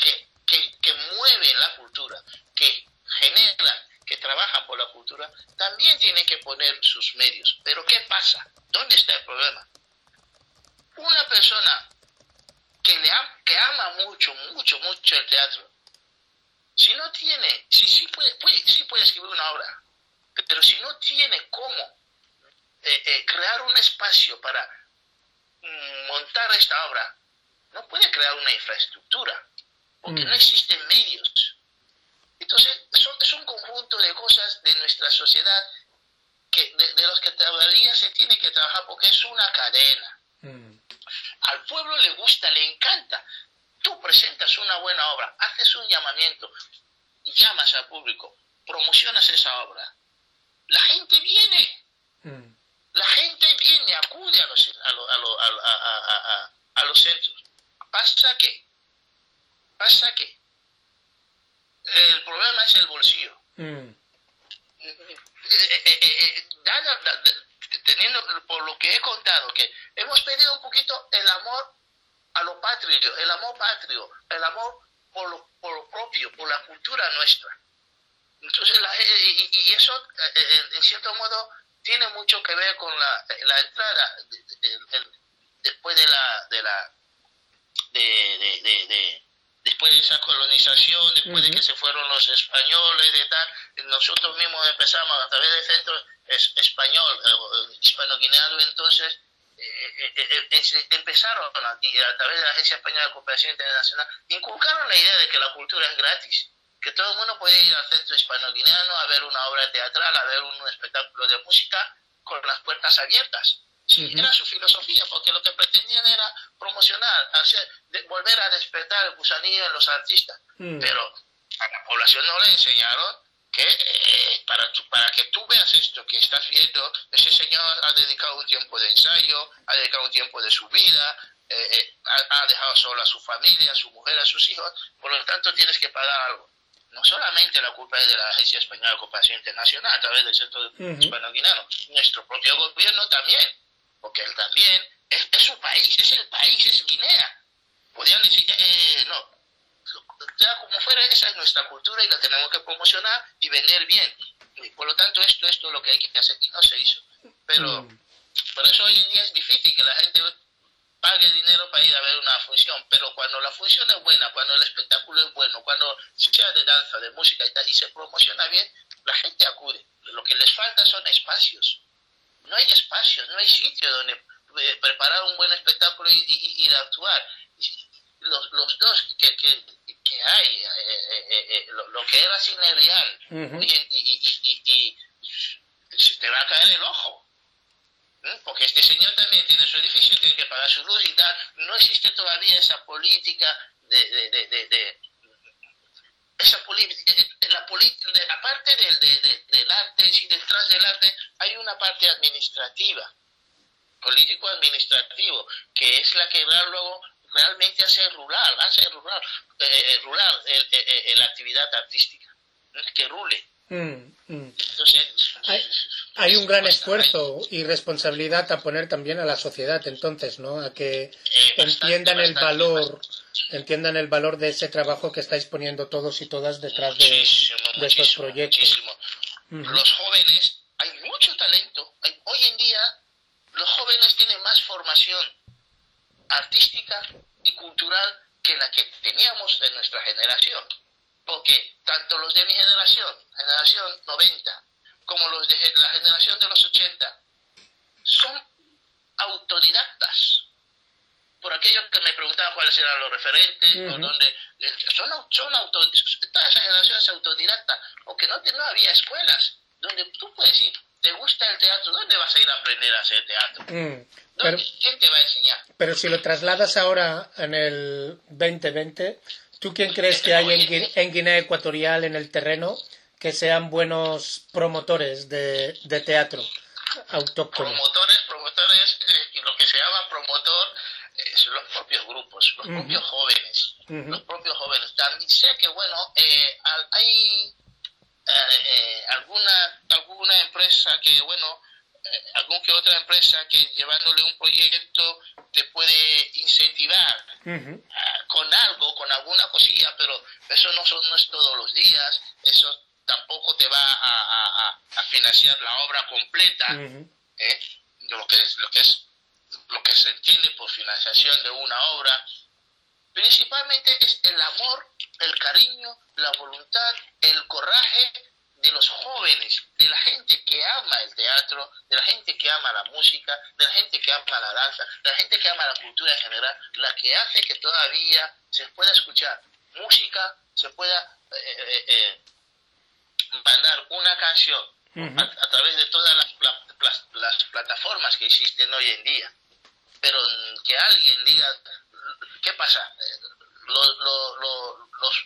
que, que- que mueven la cultura, que generan, que trabajan por la cultura, también tienen que poner sus medios. Pero ¿qué pasa? ¿Dónde está el problema? Una persona que, le am- que ama mucho, mucho, mucho el teatro, si no tiene, si sí puede, puede, sí puede escribir una obra, pero si no tiene cómo eh, eh, crear un espacio para mm, montar esta obra, no puede crear una infraestructura, porque Mm. no existen medios. Entonces, son, es un conjunto de cosas de nuestra sociedad que, de, de los que todavía se tiene que trabajar porque es una cadena. Al pueblo le gusta, le encanta. Tú presentas una buena obra, haces un llamamiento, llamas al público, promocionas esa obra. La gente viene, Mm. la gente viene, acude a los, a lo- a lo- a a- los centros. Pasa que, pasa que el problema es el bolsillo. Mm. Eh, eh, eh, dada- teniendo por lo que he contado que hemos perdido un poquito el amor a lo patrio, el amor patrio, el amor por lo, por lo propio, por la cultura nuestra. Entonces, la- y, y eso, eh, eh, en cierto modo, tiene mucho que ver con la, la entrada de- de- de- después de la, de la, de, de, de, de- después de esa colonización, después de que se fueron los españoles y tal, nosotros mismos empezamos a través del centro es, español, eh, hispano-guineano, entonces eh, eh, eh empezaron a, a, través de la Agencia Española de Cooperación Internacional, inculcaron la idea de que la cultura es gratis, que todo el mundo puede ir al centro hispano-guineano a ver una obra teatral, a ver un espectáculo de música con las puertas abiertas. Sí, era su filosofía, porque lo que pretendían era promocionar, hacer, volver a despertar el gusanillo en los artistas. Mm. Pero a la población no le enseñaron que eh, para, para que tú veas esto que estás viendo, ese señor ha dedicado un tiempo de ensayo, ha dedicado un tiempo de su vida, eh, eh, ha, dejado solo a su familia, a su mujer, a sus hijos, por lo tanto tienes que pagar algo. No solamente la culpa es de la Agencia Española de Cooperación Internacional a través del Centro Hispano-Guineano, nuestro propio gobierno también porque él también es, su país, es el país, es Guinea. Podrían decir, eh, no, ya como fuera, esa es nuestra cultura y la tenemos que promocionar y vender bien. Y por lo tanto, esto, esto es lo que hay que hacer y no se hizo. Pero mm. por eso hoy en día es difícil que la gente pague dinero para ir a ver una función, pero cuando la función es buena, cuando el espectáculo es bueno, cuando sea de danza, de música y tal, y se promociona bien, la gente acude. Lo que les falta son espacios no hay espacios, no hay sitio donde eh, preparar un buen espectáculo y, y, actuar. Los, los dos que, que, que hay, eh, eh, lo, que era cine real, y, se te va a caer el ojo. Porque este señor también tiene su edificio, tiene que pagar su luz y tal. No existe todavía esa política de, de, de, esa política, la, la parte del, del arte, si detrás del arte hay una parte administrativa, político-administrativo, que es la que luego realmente hace rural, hace rural, eh, rural la actividad artística, que rule. Mm, mm. hay, un gran esfuerzo y responsabilidad a poner también a la sociedad, entonces, ¿no? A que eh, entiendan el valor, entiendan el valor de ese trabajo que estáis poniendo todos y todas detrás de, estos proyectos. Los jóvenes hoy en día los jóvenes tienen más formación artística y cultural que la que teníamos en nuestra generación. Porque tanto los de mi generación, generación 90, como los de la generación de los 80, son autodidactas. Por aquello que me preguntaban cuáles eran los referentes, o dónde, son, son autodidactas, toda esa generación es autodidacta, porque no, no había escuelas donde tú puedes ir te gusta el teatro, ¿dónde vas a ir a aprender a hacer teatro? Mm, ¿Quién te va a enseñar? Pero si lo trasladas ahora en el 2020, ¿tú quién crees que hay en, Guinea Ecuatorial, en el terreno, que sean buenos promotores de, teatro autóctono? Promotores, promotores, eh, lo que se llama promotor eh, son los propios grupos, los propios jóvenes, los propios jóvenes. También sé que, bueno, eh, hay eh, alguna, alguna empresa que, bueno, eh, algún que otra empresa que llevándole un proyecto te puede incentivar ah, con algo, con alguna cosilla, pero eso no, son, no es todos los días, eso tampoco te va a, a, financiar la obra completa, ¿eh? lo, que es, lo, que es, lo que se entiende por financiación de una obra. Principalmente es el amor, el cariño, la voluntad, el coraje de los jóvenes, de la gente que ama el teatro, de la gente que ama la música, de la gente que ama la danza, de la gente que ama la cultura en general, la que hace que todavía se pueda escuchar música, se pueda eh, eh, eh, mandar una canción a, través de todas las, las, plataformas que existen hoy en día. Pero que alguien diga, ¿qué pasa? Los, los,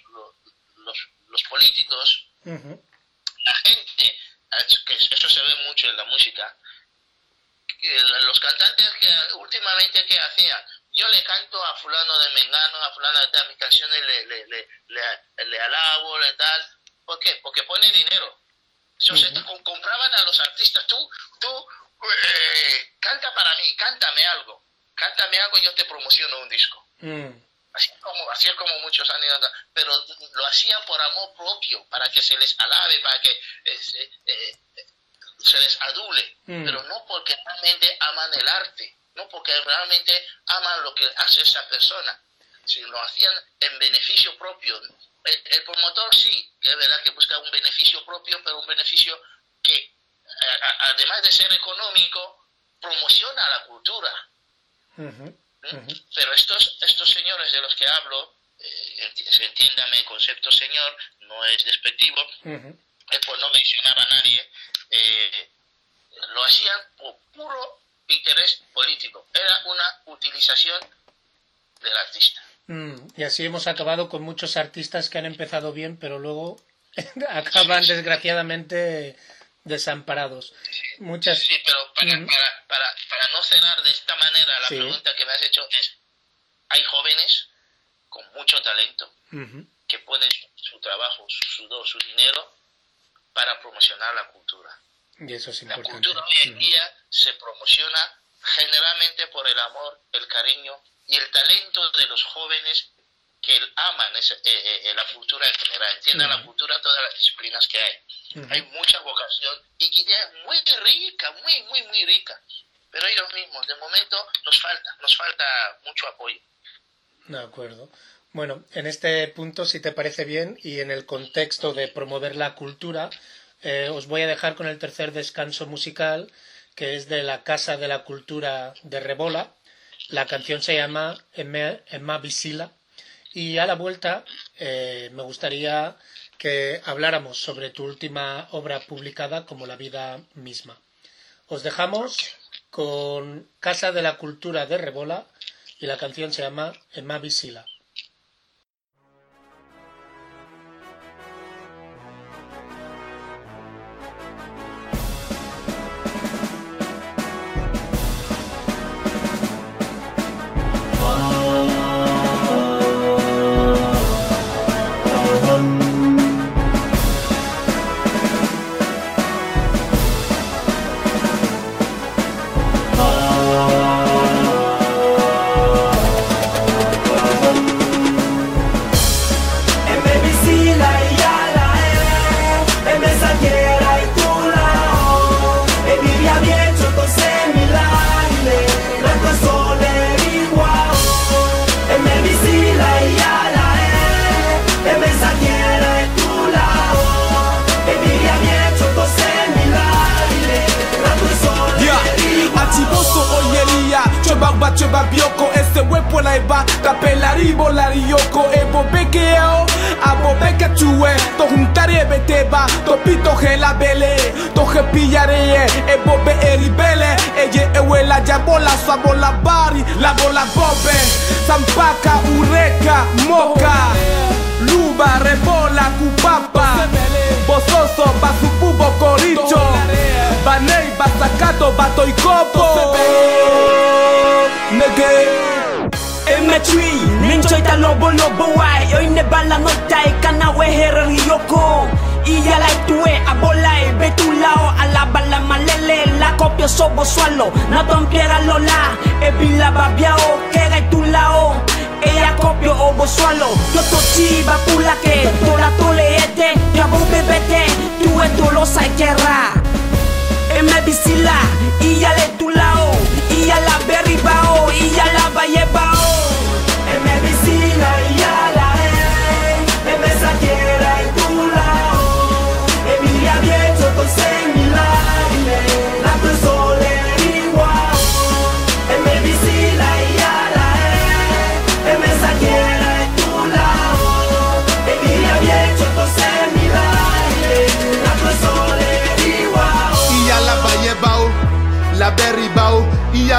los, políticos la gente, que eso se ve mucho en la música, los cantantes que últimamente que hacían, yo le canto a fulano de Mengano, a fulano de tal, mis canciones le, le, le, le, le alabo, le tal, ¿por qué? Porque pone dinero. compraban a los artistas, tú, tú, eh, canta para mí, cántame algo, cántame algo y yo te promociono un disco. Mm. Así como, así como muchos ido, pero lo hacían por amor propio, para que se les alabe, para que eh, eh, se les adule, mm. pero no porque realmente aman el arte, no porque realmente aman lo que hace esa persona. si lo hacían en beneficio propio. El, el promotor sí, es verdad que busca un beneficio propio, pero un beneficio que, a- a- además de ser económico, promociona la cultura. ¿Eh? Pero estos, estos señores de los que hablo, eh, entiéndame el concepto señor, no es despectivo, Ujú. es por no mencionar a nadie, eh, lo hacían por puro interés político. Era una utilización del artista. Mm, y así hemos acabado con muchos artistas que han empezado bien, pero luego acaban desgraciadamente desamparados. Muchas. Sí, pero para, para, para, para no cerrar de esta manera la Sí. pregunta que me has hecho es, hay jóvenes con mucho talento que ponen su trabajo, su sudor, su dinero para promocionar la cultura. Y eso es La importante. cultura hoy en día se promociona generalmente por el amor, el cariño y el talento de los jóvenes que aman ese- eh, eh, eh, la cultura en general, entiendan la cultura, todas las disciplinas que hay. Hay mucha vocación y Guinea es muy rica, muy, muy, muy rica. Pero ellos mismos, de momento, nos falta, nos falta mucho apoyo. De acuerdo. Bueno, en este punto, si te parece bien, y en el contexto de promover la cultura, eh, os voy a dejar con el tercer descanso musical, que es de la Casa de la Cultura de Rebola. La canción se llama Emma Visila. Y a la vuelta, eh, me gustaría que habláramos sobre tu última obra publicada como La vida misma. Os dejamos con Casa de la Cultura de Rebola y la canción se llama Emma Visila. Oyelia Choba ba choba bioko Ese wepo la iba Tapela ribo la rioko Ebo bekeo Abo beke chue To juntari ebe teba To pito ge la bele To ge pillare Ebo be eri bele Eye ewe la jabola Sabo la bari. La bola bobe. Zampaka ureka Moka kuba rebola kupapa bososo basupu bokoricho banei basakato batoikopo nege. Emetri, ninjoita lobo lobo wai Oine bala no dai kana wehere riyoko yoko Iya la tue abolai betulao ala bala malele la copio sobo sualo. Na tompiera lola e bila babiao kera tulao ella copio obo sualo. Yo to chiba pula que tola tole ete ya bebete tu eto lo sai terra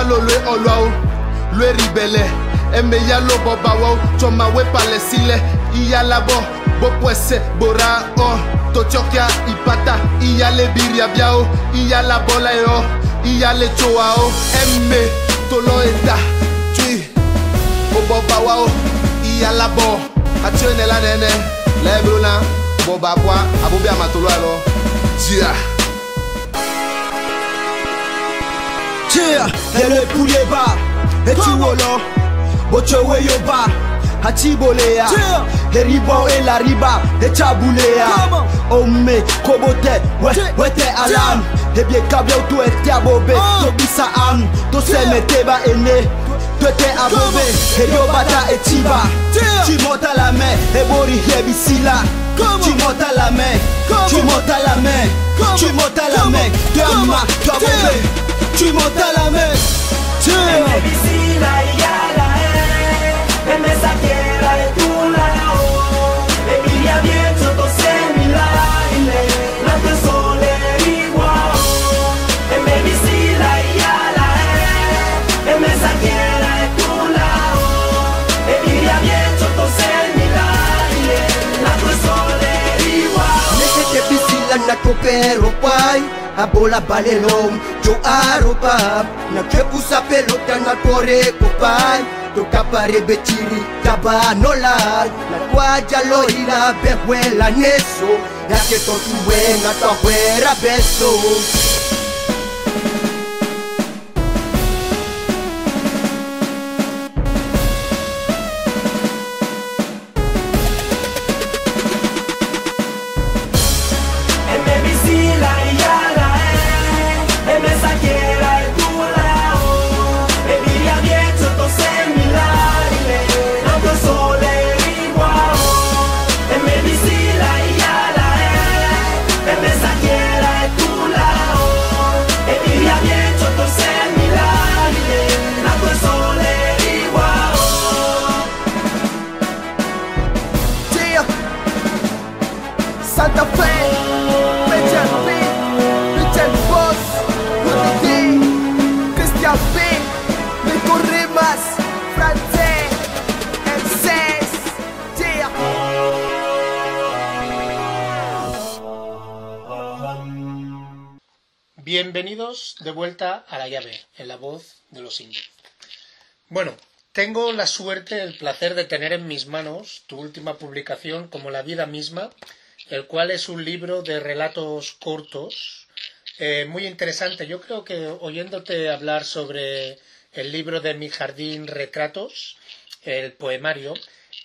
yalo lue olua o lue ribele. Eme yalo bɔba e e wa o tsɔma we palesi le iyalabɔ gbopoese gbora ɔ totsɔkia ipata iyale biriabia o. Iyalabɔ la yɔ iyale tsowa o. Eme tolɔ eta tui o bɔba wa o iyalabɔ atsɔ ene la nene lɛbro na bɔba bɔa abobi amatolo alɔ dzia. Yeah. Yeah, ele puleba, eti wolo, bocho weyoba, atibolea, heribo elariba, etabulea, ome kobote, wete alam, ebie kabia utu ete abobe, tokisa am, toseme teba ene, twete abobe, heriobata etiba, chimota la me, ebori hebisila, tu montes à la main. Tu montes à la main. Tu montes à la main. Dama Kabobe Tu montes à la main. Yeah. koperopai abola balelom joaropa nakebusa pelota natorekopai tokapare betiri tabanola nakuajaloila behwela neso yaketontuwe natahwera beso. Bienvenidos de vuelta a la llave, en la voz de los indios. Bueno, tengo la suerte, el placer de tener en mis manos tu última publicación como La vida misma, el cual es un libro de relatos cortos, eh, muy interesante. Yo creo que oyéndote hablar sobre el libro de Mi jardín retratos, el poemario,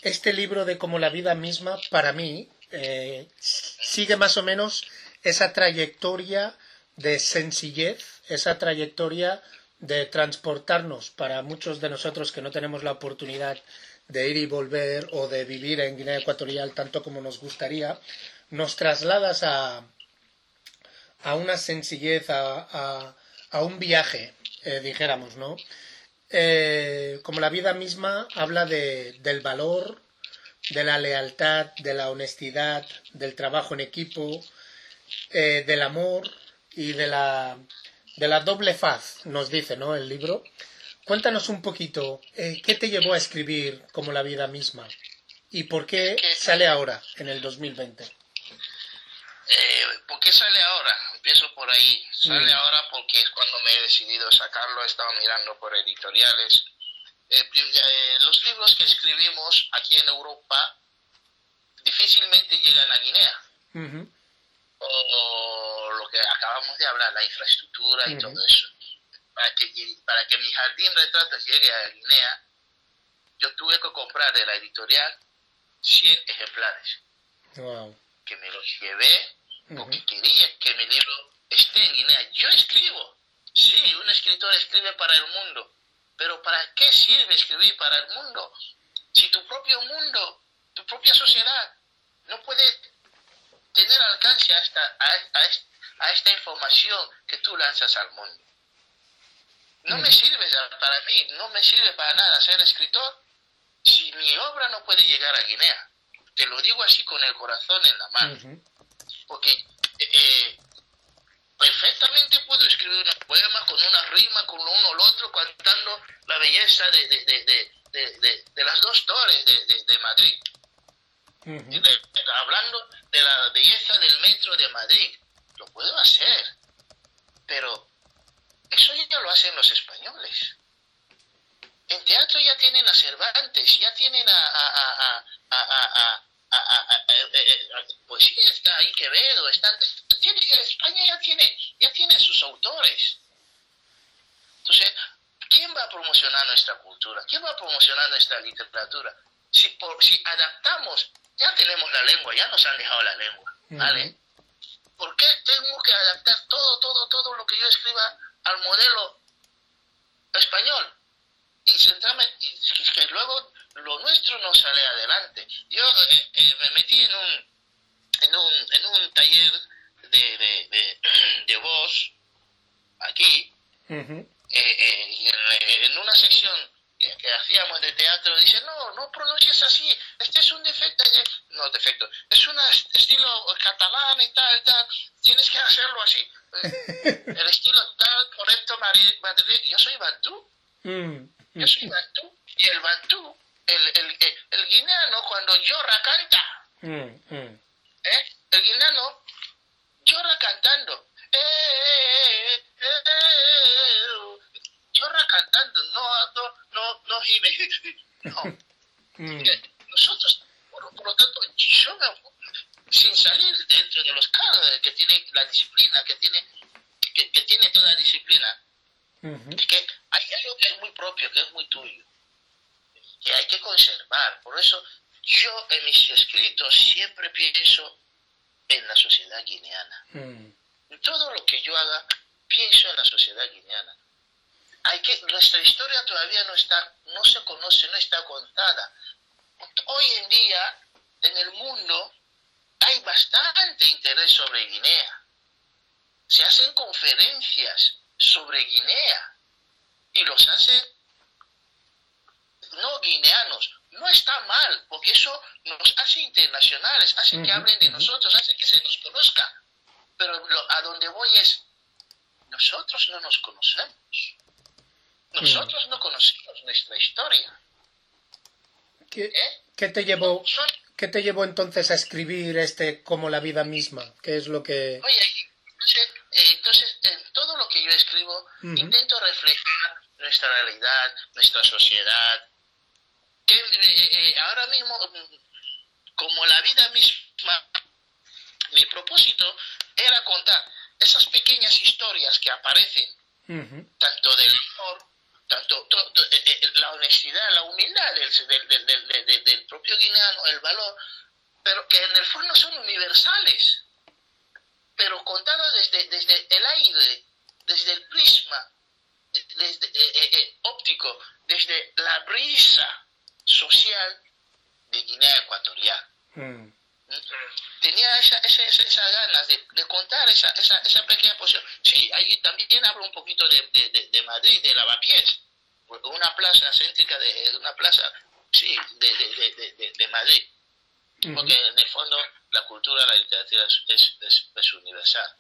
este libro de como la vida misma, para mí, eh, sigue más o menos esa trayectoria de sencillez, esa trayectoria de transportarnos para muchos de nosotros que no tenemos la oportunidad de ir y volver o de vivir en Guinea Ecuatorial tanto como nos gustaría, nos trasladas a, a una sencillez, a, a, a un viaje, eh, dijéramos, ¿no? Eh, como la vida misma habla de, del valor, de la lealtad, de la honestidad, del trabajo en equipo, eh, del amor y de la, de la doble faz, nos dice, ¿no? El libro. Cuéntanos un poquito, eh, ¿qué te llevó a escribir como la vida misma? ¿Y por qué sale ahora, en el 2020? Eh, ¿Por qué sale ahora? Empiezo por ahí. Sale Mm. ahora porque es cuando me he decidido sacarlo. He estado mirando por editoriales. Eh, eh, los libros que escribimos aquí en Europa difícilmente llegan a Guinea. O lo que acabamos de hablar, la infraestructura y todo eso. Para que, para que mi jardín retratos llegue a Guinea, yo tuve que comprar de la editorial 100 ejemplares. Wow. Que me los llevé porque quería que mi libro esté en Guinea. Yo escribo. Sí, un escritor escribe para el mundo. Pero ¿para qué sirve escribir para el mundo? Si tu propio mundo, tu propia sociedad, no puede tener alcance a esta, a, a a esta información que tú lanzas al mundo. No me sirve para mí, no me sirve para nada ser escritor si mi obra no puede llegar a Guinea. Te lo digo así con el corazón en la mano porque eh, perfectamente puedo escribir unos poemas con una rima, con uno o el otro, cantando la belleza de, de, de, de, las dos torres de Madrid, hablando de la belleza del metro de Madrid. Lo puedo hacer, pero eso ya lo hacen los españoles. En teatro ya tienen a Cervantes, ya tienen a, a, a, eh, eh, eh, pues sí, está ahí Quevedo, está, España ya tiene, ya tiene sus autores. Entonces, ¿quién va a promocionar nuestra cultura? ¿Quién va a promocionar nuestra literatura? Si, por, si adaptamos, ya tenemos la lengua, ya nos han dejado la lengua, ¿vale? ¿Por qué tengo que adaptar todo, todo, todo lo que yo escriba al modelo español? y centrarme, y es que luego lo nuestro no sale adelante. Yo eh, eh, me metí en un, en un, en un taller de, de, de, de voz aquí, Ujú. eh, eh, y en, en una sección que, que hacíamos de teatro, dice, no, no pronuncies así, este es un defecto, eh, no defecto, es un estilo catalán y tal, tal, tienes que hacerlo así. Eh, El estilo tal, correcto, Madrid, yo soy bantú, Mm, yo soy bantú, y el bantú, el, el, el, el guineano cuando llora canta, mm, mm. ¿eh? El guineano llora cantando. Eh, eh, eh, eh, llora cantando, no, no, no, no gime. No. Mm. Nosotros, por, por lo tanto, yo me- sin salir dentro de los cánones que tiene la disciplina, que tiene, que, que tiene toda disciplina, Ujú. es que hay algo que es muy propio, que es muy tuyo, que hay que conservar. Por eso yo en mis escritos siempre pienso en la sociedad guineana. Mm. En todo lo que yo haga, pienso en la sociedad guineana. Hay que, nuestra historia todavía no está, no se conoce, no está contada. Hoy en día, en el mundo, hay bastante interés sobre Guinea. Se hacen conferencias sobre Guinea y los hacen no guineanos. No está mal, porque eso nos hace internacionales, hace que hablen de nosotros, hace que se nos conozca. Pero lo- a donde voy es, nosotros no nos conocemos. Nosotros no conocemos nuestra historia. ¿Qué, ¿eh? qué te llevó, qué te llevó entonces a escribir este como la vida misma? ¿Qué es lo que...? Oye, entonces, eh, entonces, en todo lo que yo escribo, intento reflejar nuestra realidad, nuestra sociedad. Que, eh, eh, ahora mismo, como la vida misma, mi propósito era contar esas pequeñas historias que aparecen, tanto del amor, tanto to- to- eh, eh, la honestidad, la humildad del, del, del, del- propio guineano, el valor, pero que en el fondo son universales, pero contado desde, desde el aire, desde el prisma, eh, desde, eh, eh, eh, óptico, desde la brisa social de Guinea Ecuatorial Mm. Tenía esa, esa, esa, esa ganas de, de contar esa, esa, esa pequeña posición. Sí, ahí también hablo un poquito de, de, de, Madrid, de Lavapiés, una plaza céntrica, de una plaza, sí, de, Madrid, porque en el fondo la cultura, la literatura es, es universal.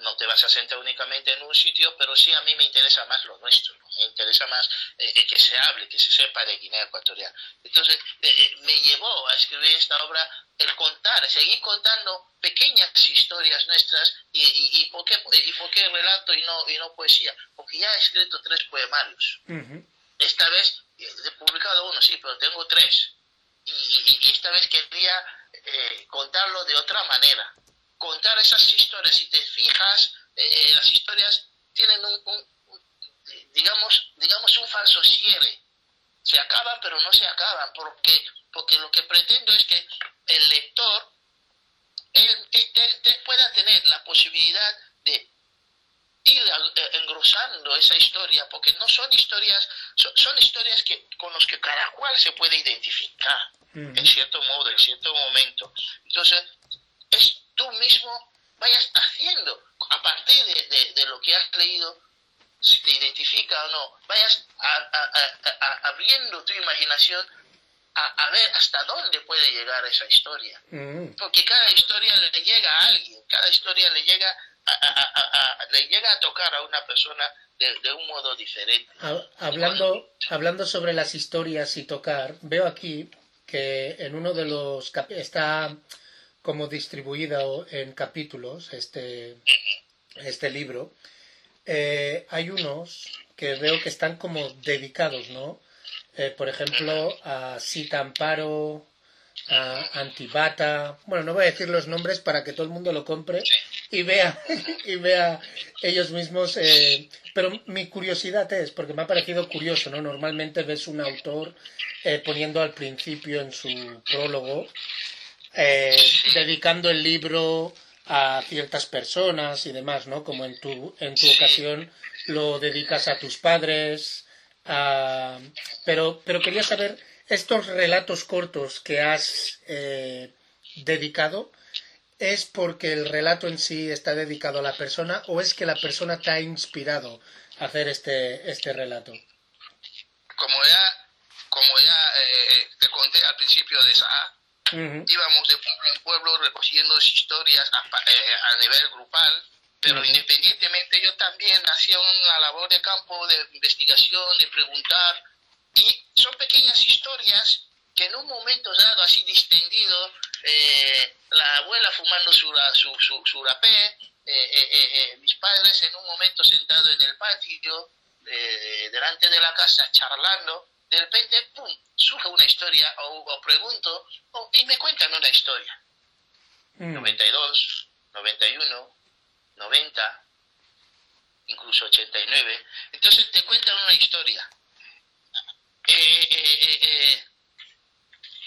No te vas a sentar únicamente en un sitio, pero sí a mí me interesa más lo nuestro, ¿no? me interesa más eh, que se hable, que se sepa de Guinea Ecuatorial. Entonces, eh, eh, me llevó a escribir esta obra el contar, seguir contando pequeñas historias nuestras y, y, y, por, qué, y por qué relato y no, y no poesía. Porque ya he escrito tres poemarios. Ujú. Esta vez eh, he publicado uno, sí, pero tengo tres. Y, y- y esta vez quería eh, contarlo de otra manera. Contar esas historias, si te fijas, eh, las historias tienen un, un- un- digamos, digamos, un falso cierre. Se acaban, pero no se acaban, porque, porque lo que pretendo es que el lector él, él- él- él pueda tener la posibilidad de ir eh, engrosando esa historia, porque no son historias, son, son historias que con los que cada cual se puede identificar, en cierto modo, en cierto momento. Entonces, es tú mismo vayas haciendo, a partir de, de- de lo que has leído, si te identifica o no, vayas a- a- a- abriendo tu imaginación a, ver hasta dónde puede llegar esa historia Mm. porque cada historia le llega a alguien, cada historia le llega a, le llega a tocar a una persona de, de un modo diferente. Ha- Hablando, hablando sobre las historias y tocar, veo aquí que en uno de los está como distribuido en capítulos este, este libro. Eh, hay unos que veo que están como dedicados, ¿no? Eh, por ejemplo, a Sita Amparo, a Antibata. Bueno, no voy a decir los nombres para que todo el mundo lo compre y vea, y vea ellos mismos. eh, pero mi curiosidad es, porque me ha parecido curioso, ¿no? Normalmente ves un autor poniendo al principio en su prólogo, eh, dedicando el libro a ciertas personas y demás, ¿no? Como en tu, en tu ocasión lo dedicas a tus padres, pero, pero quería saber, estos relatos cortos que has eh, dedicado, ¿es porque el relato en sí está dedicado a la persona o es que la persona te ha inspirado a hacer este, este relato? Como ya, como ya eh, te conté al principio de esa íbamos de pueblo en pueblo recogiendo historias a, eh, a nivel grupal, pero independientemente yo también hacía una labor de campo de investigación, de preguntar, y son pequeñas historias que en un momento dado, así distendido, eh, la abuela fumando su, su, su, su rapé, eh, eh, mis padres en un momento sentados en el patio, delante de la casa, charlando, de repente, ¡pum!, surge una historia o, pregunto y me cuentan una historia. 92, 91, 90, incluso 89. Entonces te cuentan una historia. Eh, eh, eh,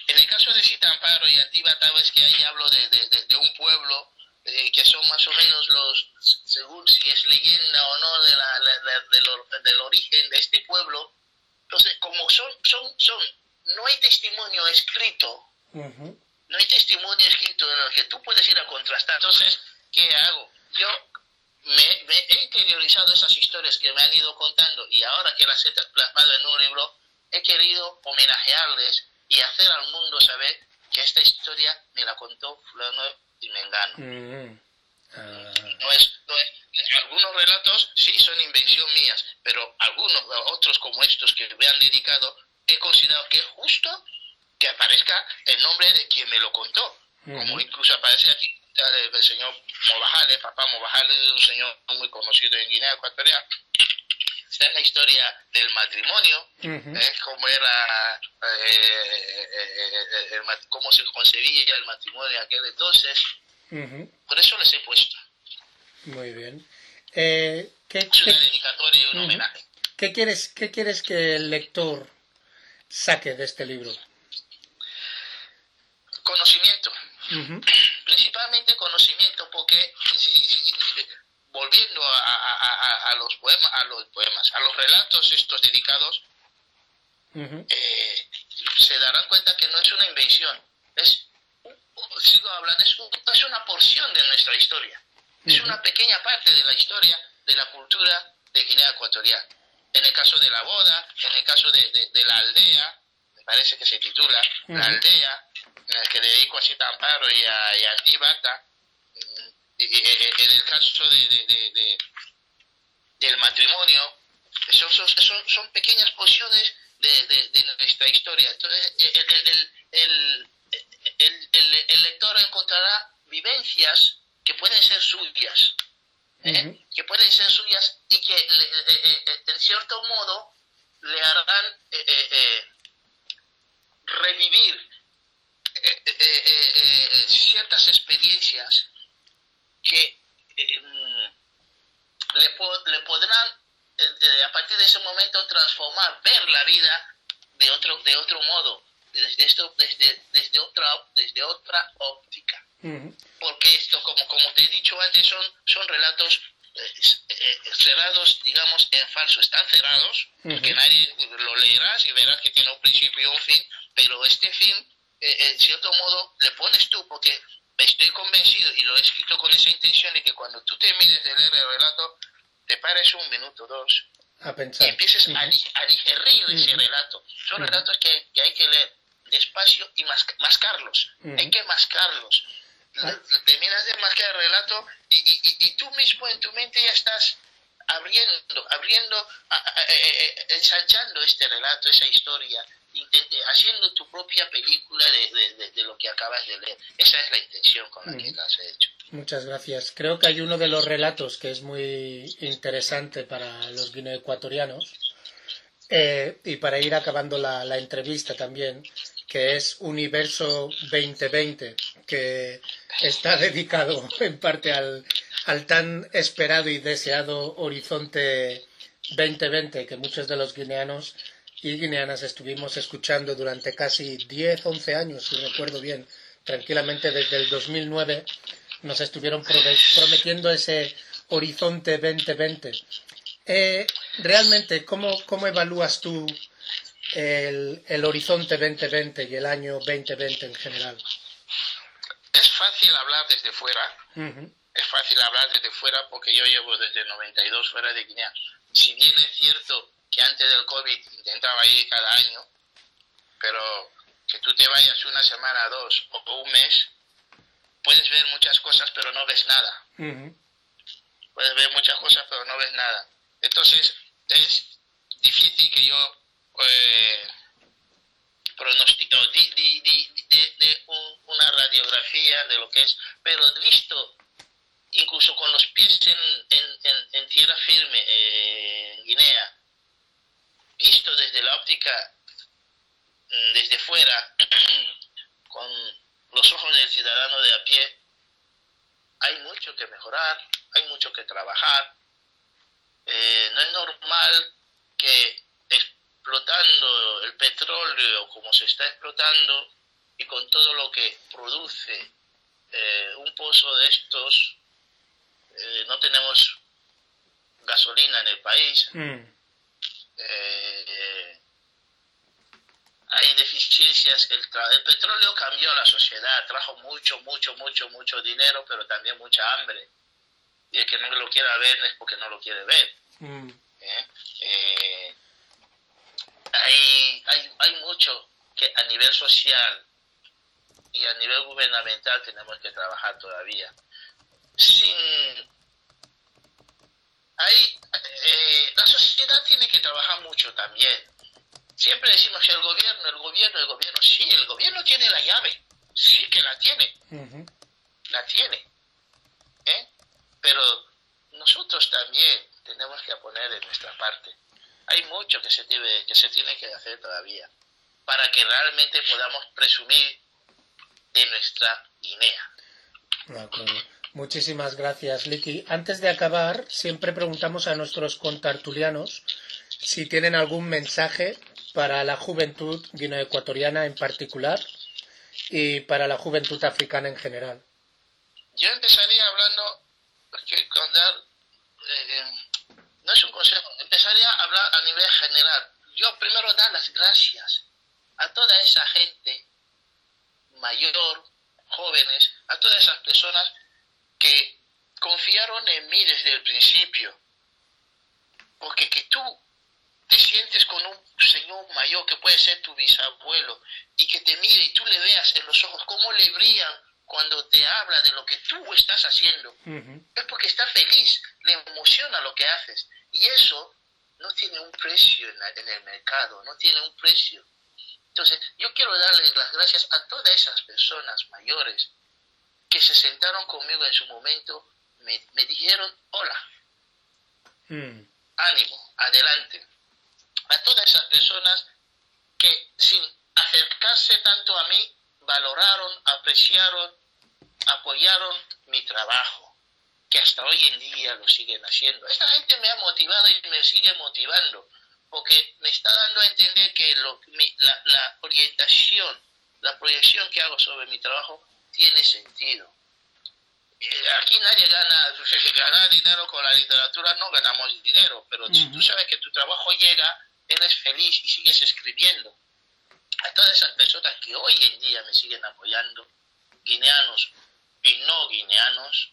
en el caso de Citamparo y Antibata, es que ahí hablo de, de, un pueblo que son más o menos los, según si es leyenda o no, de la, del origen de este pueblo. Entonces, como son, son, son, no hay testimonio escrito, no hay testimonio escrito en el que tú puedes ir a contrastar. Entonces, ¿qué hago? Yo me, me, he interiorizado esas historias que me han ido contando y ahora que las he plasmado en un libro, he querido homenajearles y hacer al mundo saber que esta historia me la contó fulano y mengano. Mm, ah. No, es, no es, algunos relatos sí son invención mías, pero algunos otros como estos que me han dedicado, he considerado que es justo que aparezca el nombre de quien me lo contó, como incluso aparece aquí el señor Movajale, papá Movajale es un señor muy conocido en Guinea Ecuatorial, esta es la historia del matrimonio, ¿eh? cómo era, eh, eh, cómo se concebía el matrimonio en aquel entonces. Por eso les he puesto. Muy bien. ¿qué, es una dedicatoria y un homenaje. ¿Qué quieres, ¿Qué quieres que el lector saque de este libro? Conocimiento. Principalmente conocimiento, porque volviendo a, los poemas, a los poemas, a los relatos estos dedicados, eh, se darán cuenta que no es una invención, es, sigo hablando, es, una porción de nuestra historia, es una pequeña parte de la historia, de la cultura de Guinea Ecuatorial. En el caso de la boda, en el caso de, la aldea, me parece que se titula La aldea, en el que dedico a Cita Amparo y a, y a en el caso de, del matrimonio, son, son, son pequeñas porciones de, nuestra historia. Entonces, el, el, el, el, lector encontrará vivencias que pueden ser suyas, ¿eh? que pueden ser suyas y que eh, eh, en cierto modo le harán revivir ciertas experiencias que em, le, le, podrán a partir de ese momento transformar, ver la vida de otro, de otro modo, desde, esto, desde, desde, otra, desde otra óptica. Porque esto, como, como te he dicho antes, son, son relatos eh, cerrados, digamos, en falso. Están cerrados, porque nadie lo leerás y verás que tiene un principio y un fin, pero este fin, en cierto modo, le pones tú, porque estoy convencido y lo he escrito con esa intención de que cuando tú termines de leer el relato, te pares un minuto, dos, a pensar. y empieces a, digerir ese relato. Son relatos que, hay que leer despacio y mascarlos. Hay que mascarlos. Terminas de mascar el relato y, y, y, tú mismo en tu mente ya estás abriendo, abriendo, eh, eh, ensanchando este relato, esa historia, haciendo tu propia película de, lo que acabas de leer. Esa es la intención con la que mm. lo has hecho. Muchas gracias. Creo que hay uno de los relatos que es muy interesante para los guineoecuatorianos eh, y para ir acabando la, la entrevista también, que es Universo 2020, que está dedicado en parte al, al tan esperado y deseado Horizonte 2020 que muchos de los guineanos y guineanas estuvimos escuchando durante casi 10, 11 años, si recuerdo bien, tranquilamente desde el 2009 nos estuvieron prometiendo ese horizonte 2020. Eh, realmente, ¿cómo, cómo evalúas tú el, el horizonte 2020 y el año 2020 en general? Es fácil hablar desde fuera, es fácil hablar desde fuera porque yo llevo desde 92 fuera de Guinea. Si bien es cierto que antes del COVID intentaba ir cada año, pero que tú te vayas una semana, dos o un mes, puedes ver muchas cosas pero no ves nada. ujú, Puedes ver muchas cosas pero no ves nada. Entonces es difícil que yo eh, pronostico, di, de, un- una radiografía de lo que es, pero visto incluso con los pies en, en, en- tierra firme en Guinea, visto desde la óptica, mm, desde fuera, con los ojos del ciudadano de a pie, hay mucho que mejorar, hay mucho que trabajar. Eh, no es normal que explotando el petróleo como se está explotando y con todo lo que produce eh, un pozo de estos, eh, no tenemos gasolina en el país, mm, eh, hay deficiencias. El, el petróleo cambió a la sociedad, trajo mucho, mucho, mucho, mucho dinero, pero también mucha hambre. Y el que no lo quiera ver es porque no lo quiere ver. mm, ¿eh? Hay, hay, hay mucho que a nivel social y a nivel gubernamental tenemos que trabajar todavía. Sin, hay, eh, la sociedad tiene que trabajar mucho también. Siempre decimos que el gobierno, el gobierno, el gobierno. Sí, el gobierno tiene la llave. Sí que la tiene la tiene. ¿eh? Pero nosotros también tenemos que poner de nuestra parte. Hay mucho que se, debe, que se tiene que hacer todavía para que realmente podamos presumir de nuestra Guinea. De acuerdo. Muchísimas gracias, Liki. Antes de acabar, siempre preguntamos a nuestros contartulianos si tienen algún mensaje para la juventud guineoecuatoriana en particular y para la juventud africana en general. Yo empezaría hablando, porque con dar, eh, no es un consejo, empezaría a hablar a nivel general. Yo primero dar las gracias a toda esa gente mayor, jóvenes, a todas esas personas que confiaron en mí desde el principio. Porque que tú te sientes con un señor mayor que puede ser tu bisabuelo y que te mire y tú le veas en los ojos cómo le brillan cuando te habla de lo que tú estás haciendo, Ujú, es porque está feliz, le emociona lo que haces. Y eso no tiene un precio en, la- en el mercado, no tiene un precio. Entonces, yo quiero darles las gracias a todas esas personas mayores que se sentaron conmigo en su momento, me, me dijeron, hola, mm, ánimo, adelante. A todas esas personas que sin acercarse tanto a mí, valoraron, apreciaron, apoyaron mi trabajo, que hasta hoy en día lo siguen haciendo. Esta gente me ha motivado y me sigue motivando, porque me está dando a entender que lo- mi- la, la orientación, la proyección que hago sobre mi trabajo tiene sentido. Eh, aquí nadie gana, ganar dinero con la literatura, no ganamos dinero, pero si tú sabes que tu trabajo llega, eres feliz y sigues escribiendo. A todas esas personas que hoy en día me siguen apoyando, guineanos y no guineanos,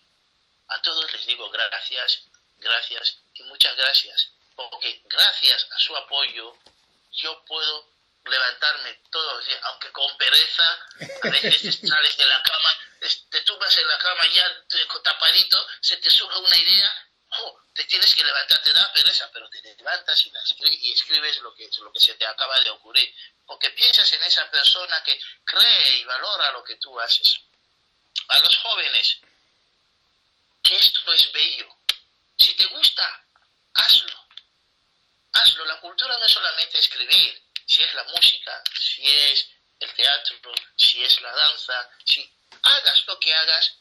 a todos les digo gracias, gracias y muchas gracias, porque gracias a su apoyo yo puedo levantarme todos los días, aunque con pereza, a veces sales de la cama, te tumbas en la cama ya tapadito, se te surge una idea, oh, te tienes que levantar, te da pereza, pero te levantas y, la escri- y escribes lo que, lo que se te acaba de ocurrir, porque piensas en esa persona que cree y valora lo que tú haces. A los jóvenes, que esto es bello. Si te gusta, hazlo. Hazlo. La cultura no es solamente escribir, si es la música, si es el teatro, si es la danza, si hagas lo que hagas,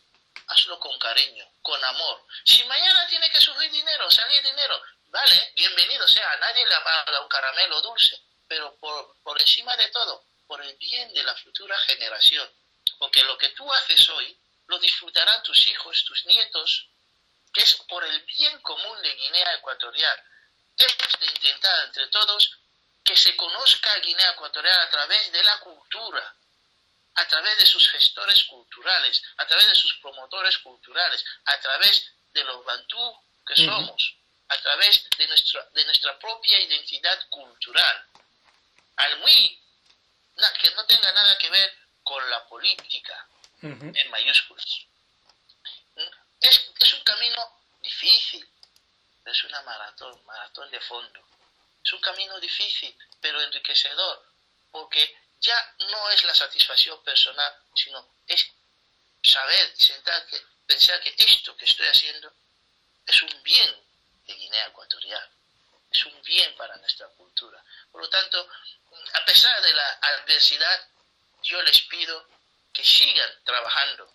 hazlo con cariño, con amor. Si mañana tiene que surgir dinero, salir dinero, vale, bienvenido sea, a nadie le paga un caramelo dulce, pero por, por encima de todo, por el bien de la futura generación. Porque lo que tú haces hoy lo disfrutarán tus hijos, tus nietos, que es por el bien común de Guinea Ecuatorial. hemos de intentar entre todos que se conozca a Guinea Ecuatorial a través de la cultura, a través de sus gestores culturales, a través de sus promotores culturales, a través de los bantú que somos, a través de nuestra, de nuestra propia identidad cultural. Al muy, que no tenga nada que ver con la política, en mayúsculas. Es, es un camino difícil, es una maratón, maratón de fondo. Es un camino difícil, pero enriquecedor, porque ya no es la satisfacción personal, sino es saber, sentar, que, pensar que esto que estoy haciendo es un bien de Guinea Ecuatorial, es un bien para nuestra cultura. Por lo tanto, a pesar de la adversidad, yo les pido que sigan trabajando.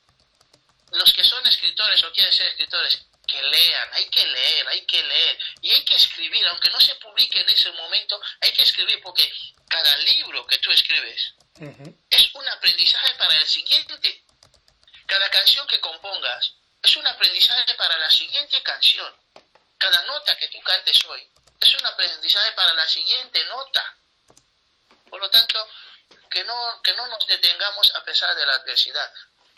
Los que son escritores o quieren ser escritores, que lean, hay que leer, hay que leer y hay que escribir, aunque no se publique en ese momento, hay que escribir porque cada libro que tú escribes es un aprendizaje para el siguiente. Cada canción que compongas es un aprendizaje para la siguiente canción. Cada nota que tú cantes hoy es un aprendizaje para la siguiente nota. Por lo tanto, que no, que no nos detengamos a pesar de la adversidad.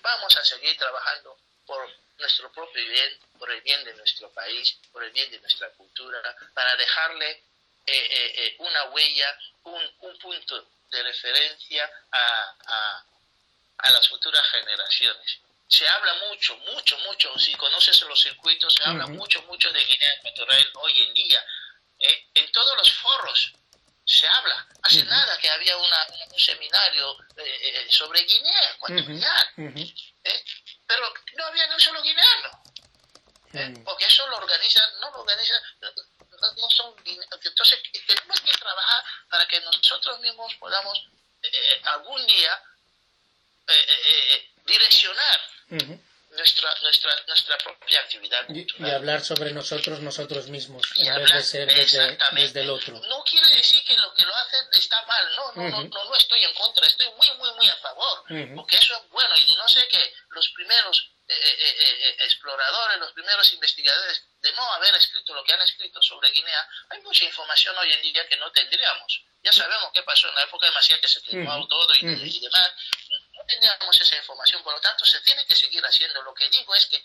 Vamos a seguir trabajando por nuestro propio bien, por el bien de nuestro país, por el bien de nuestra cultura, para dejarle eh, eh, eh, una huella, un, un, punto de referencia a, a, a, las futuras generaciones. Se habla mucho, mucho, mucho, si conoces los circuitos, se habla mucho, mucho de Guinea Ecuatorial hoy en día. en todos los foros se habla. Hace nada que había una, un seminario sobre Guinea Ecuatorial pero no había ni un solo guineano. ¿eh? Porque eso lo organizan, no lo organizan, no, son Entonces tenemos que trabajar para que nosotros mismos podamos eh, eh, algún día direccionar nuestra, nuestra, nuestra propia actividad cultural. Y, hablar sobre nosotros, nosotros mismos, en vez de ser desde, desde, el otro. No quiere decir que lo que lo hacen está mal, no, no, no, no, estoy en contra, estoy muy, muy, muy a favor, porque eso es bueno y no sé que los primeros eh, eh, eh, exploradores, los primeros investigadores, de no haber escrito lo que han escrito sobre Guinea, hay mucha información hoy en día que no tendríamos. Ya sabemos qué pasó en la época de Macías que se quemó todo y, y demás no teníamos esa información, por lo tanto se tiene que seguir haciendo. Lo que digo es que,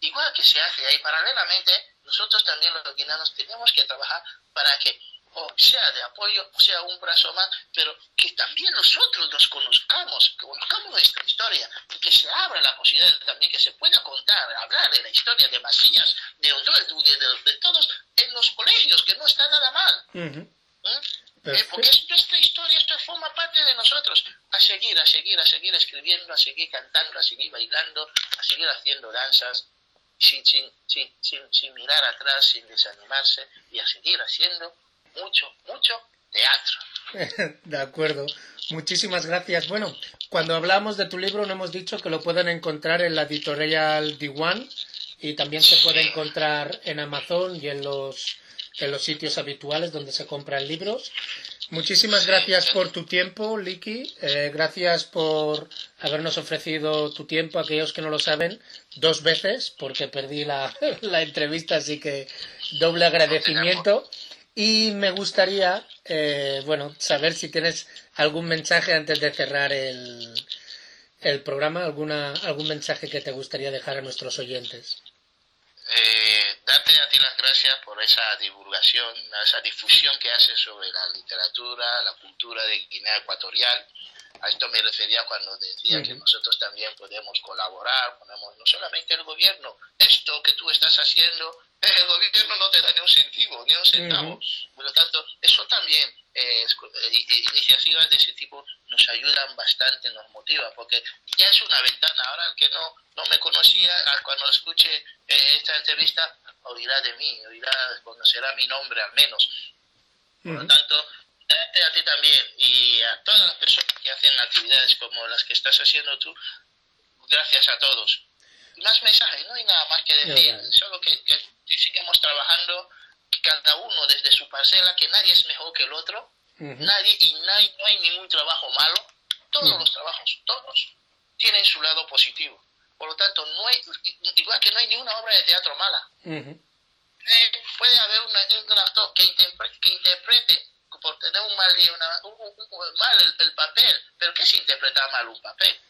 igual que se hace ahí paralelamente, nosotros también los guineanos tenemos que trabajar para que, o sea de apoyo, o sea un brazo más, pero que también nosotros nos conozcamos, que conozcamos nuestra historia, y que se abra la posibilidad también que se pueda contar, hablar de la historia de Macías, de Honduras, de, de, todos en los colegios, que no está nada mal. Eh, porque esto, esta historia, esto forma parte de nosotros. A seguir, a seguir, a seguir escribiendo, a seguir cantando, a seguir bailando, a seguir haciendo danzas, sin, sin, sin, sin, mirar atrás, sin desanimarse, y a seguir haciendo mucho, mucho teatro. de acuerdo. Muchísimas gracias. Bueno, cuando hablamos de tu libro no hemos dicho que lo pueden encontrar en la editorial D1 y también se puede encontrar en Amazon y en los en los sitios habituales donde se compran libros. Muchísimas gracias por tu tiempo, Liki. Eh, gracias por habernos ofrecido tu tiempo. Aquellos que no lo saben, dos veces, porque perdí la, la entrevista, así que doble agradecimiento. Y me gustaría, eh, bueno, saber si tienes algún mensaje antes de cerrar el, el programa, alguna, algún mensaje que te gustaría dejar a nuestros oyentes. Eh, a ti las gracias por esa divulgación, esa difusión que haces sobre la literatura, la cultura de Guinea Ecuatorial. A esto me refería cuando decía que nosotros también podemos colaborar, ponemos no solamente el gobierno, esto que tú estás haciendo, el gobierno no te da ni un centavo, ni un centavo. Por lo tanto, eso también, eh, eh iniciativas de ese tipo nos ayudan bastante, nos motiva, porque ya es una ventana. Ahora el que no, no me conocía, cuando escuche eh, esta entrevista, oirá de mí, oirá, conocerá mi nombre al menos. Por lo tanto, a ti también y a todas las personas que hacen actividades como las que estás haciendo tú, gracias a todos. Más mensajes, no hay nada más que decir, solo que, que, sigamos trabajando cada uno desde su parcela, que nadie es mejor que el otro, nadie y nadie, no hay ningún trabajo malo, todos los trabajos, todos, tienen su lado positivo. Por lo tanto, no hay, igual que no hay ni una obra de teatro mala. eh, puede haber una- un actor que, interpre- que interprete por tener un mal, una- un- un- un- mal el, el papel, pero ¿qué es interpretar mal un papel?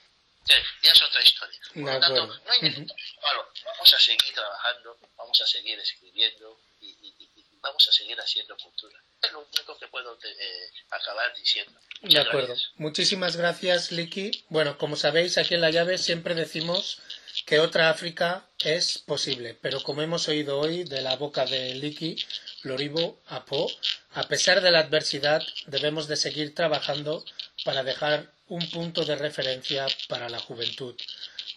Sí, ya es otra historia. Por lo tanto, no hay ningún malo. Vamos a seguir trabajando, vamos a seguir escribiendo y- y vamos a seguir haciendo cultura. Es lo único que puedo eh, acabar diciendo. De acuerdo. gracias. Muchísimas gracias, Liki. Bueno, como sabéis, aquí en La Llave siempre decimos que otra África es posible, pero como hemos oído hoy de la boca de Liki, Loribo Apo, a pesar de la adversidad, debemos de seguir trabajando para dejar un punto de referencia para la juventud.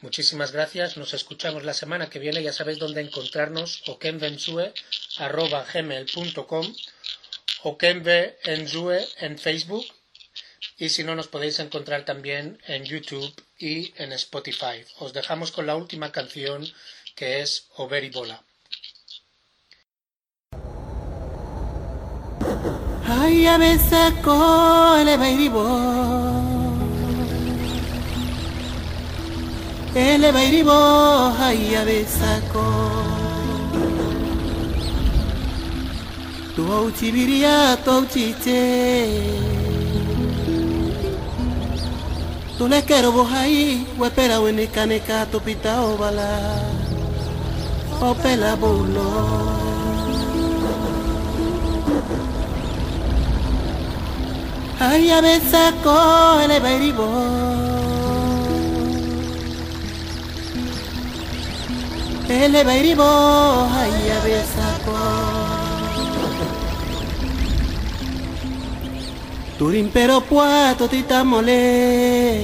Muchísimas gracias, nos escuchamos la semana que viene, ya sabéis dónde encontrarnos, okenbensue.gmail.com o Kenve Enzue en Facebook y si no nos podéis encontrar también en YouTube y en Spotify. Os dejamos con la última canción que es Over y Bola. Ay, a veces ele bairibo haya besako tuwa uchibiria twa uchiche tulekero bohai wepera wenekaneka tupita obala opela bulo haya besako ele bairibo eleva iribo haya e besako Turin pero puato tita mole.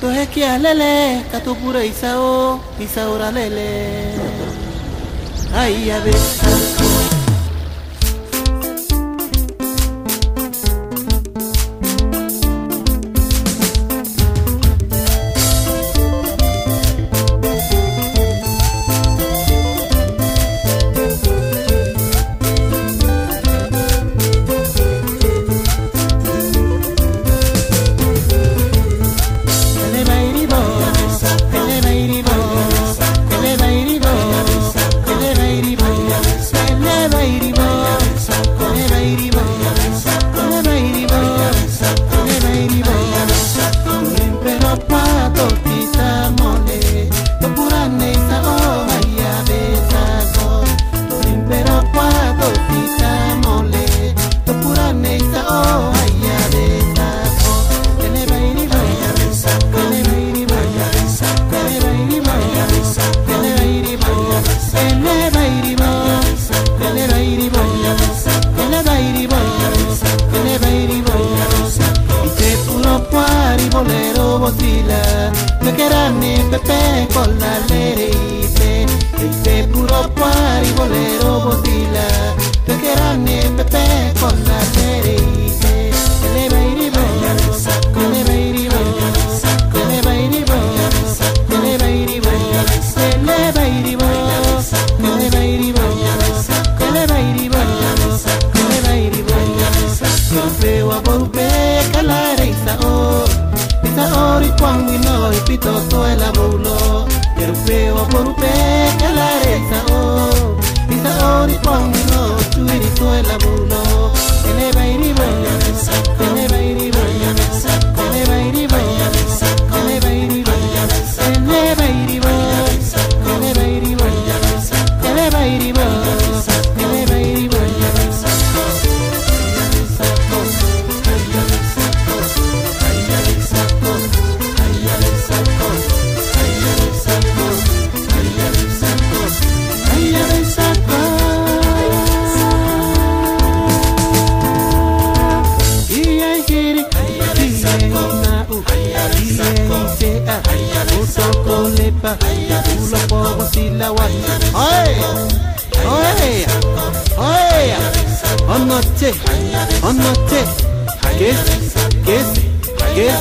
Tohe kia lele kato pura isao isaura lele. Haya besako on noté. Qu'est-ce, qu'est-ce, qu'est-ce,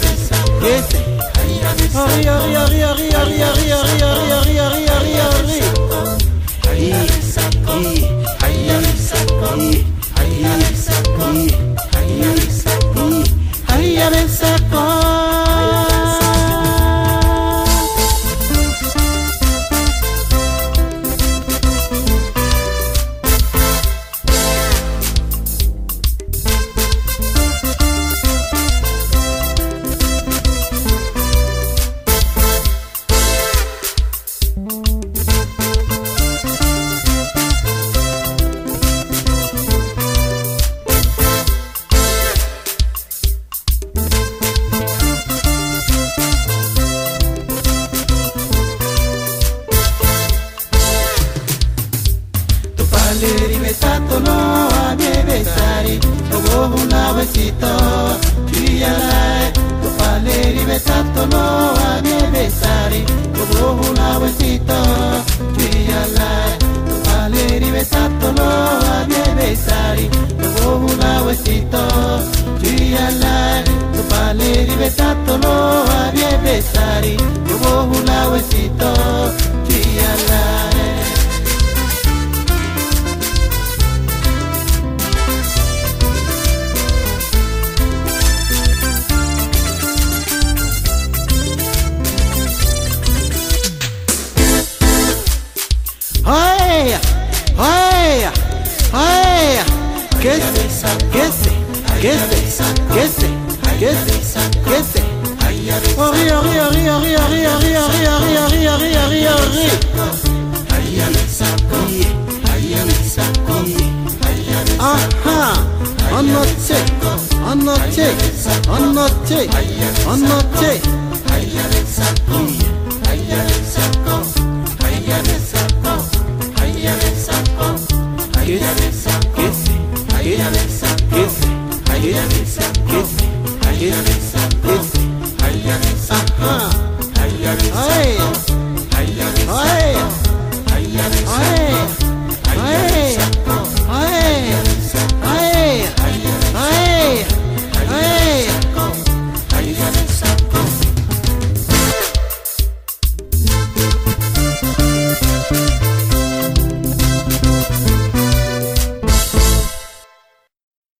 qu'est-ce. Ari, ari, ari, ari, ari, ari, ari, ari, ari, ari, ari, ari.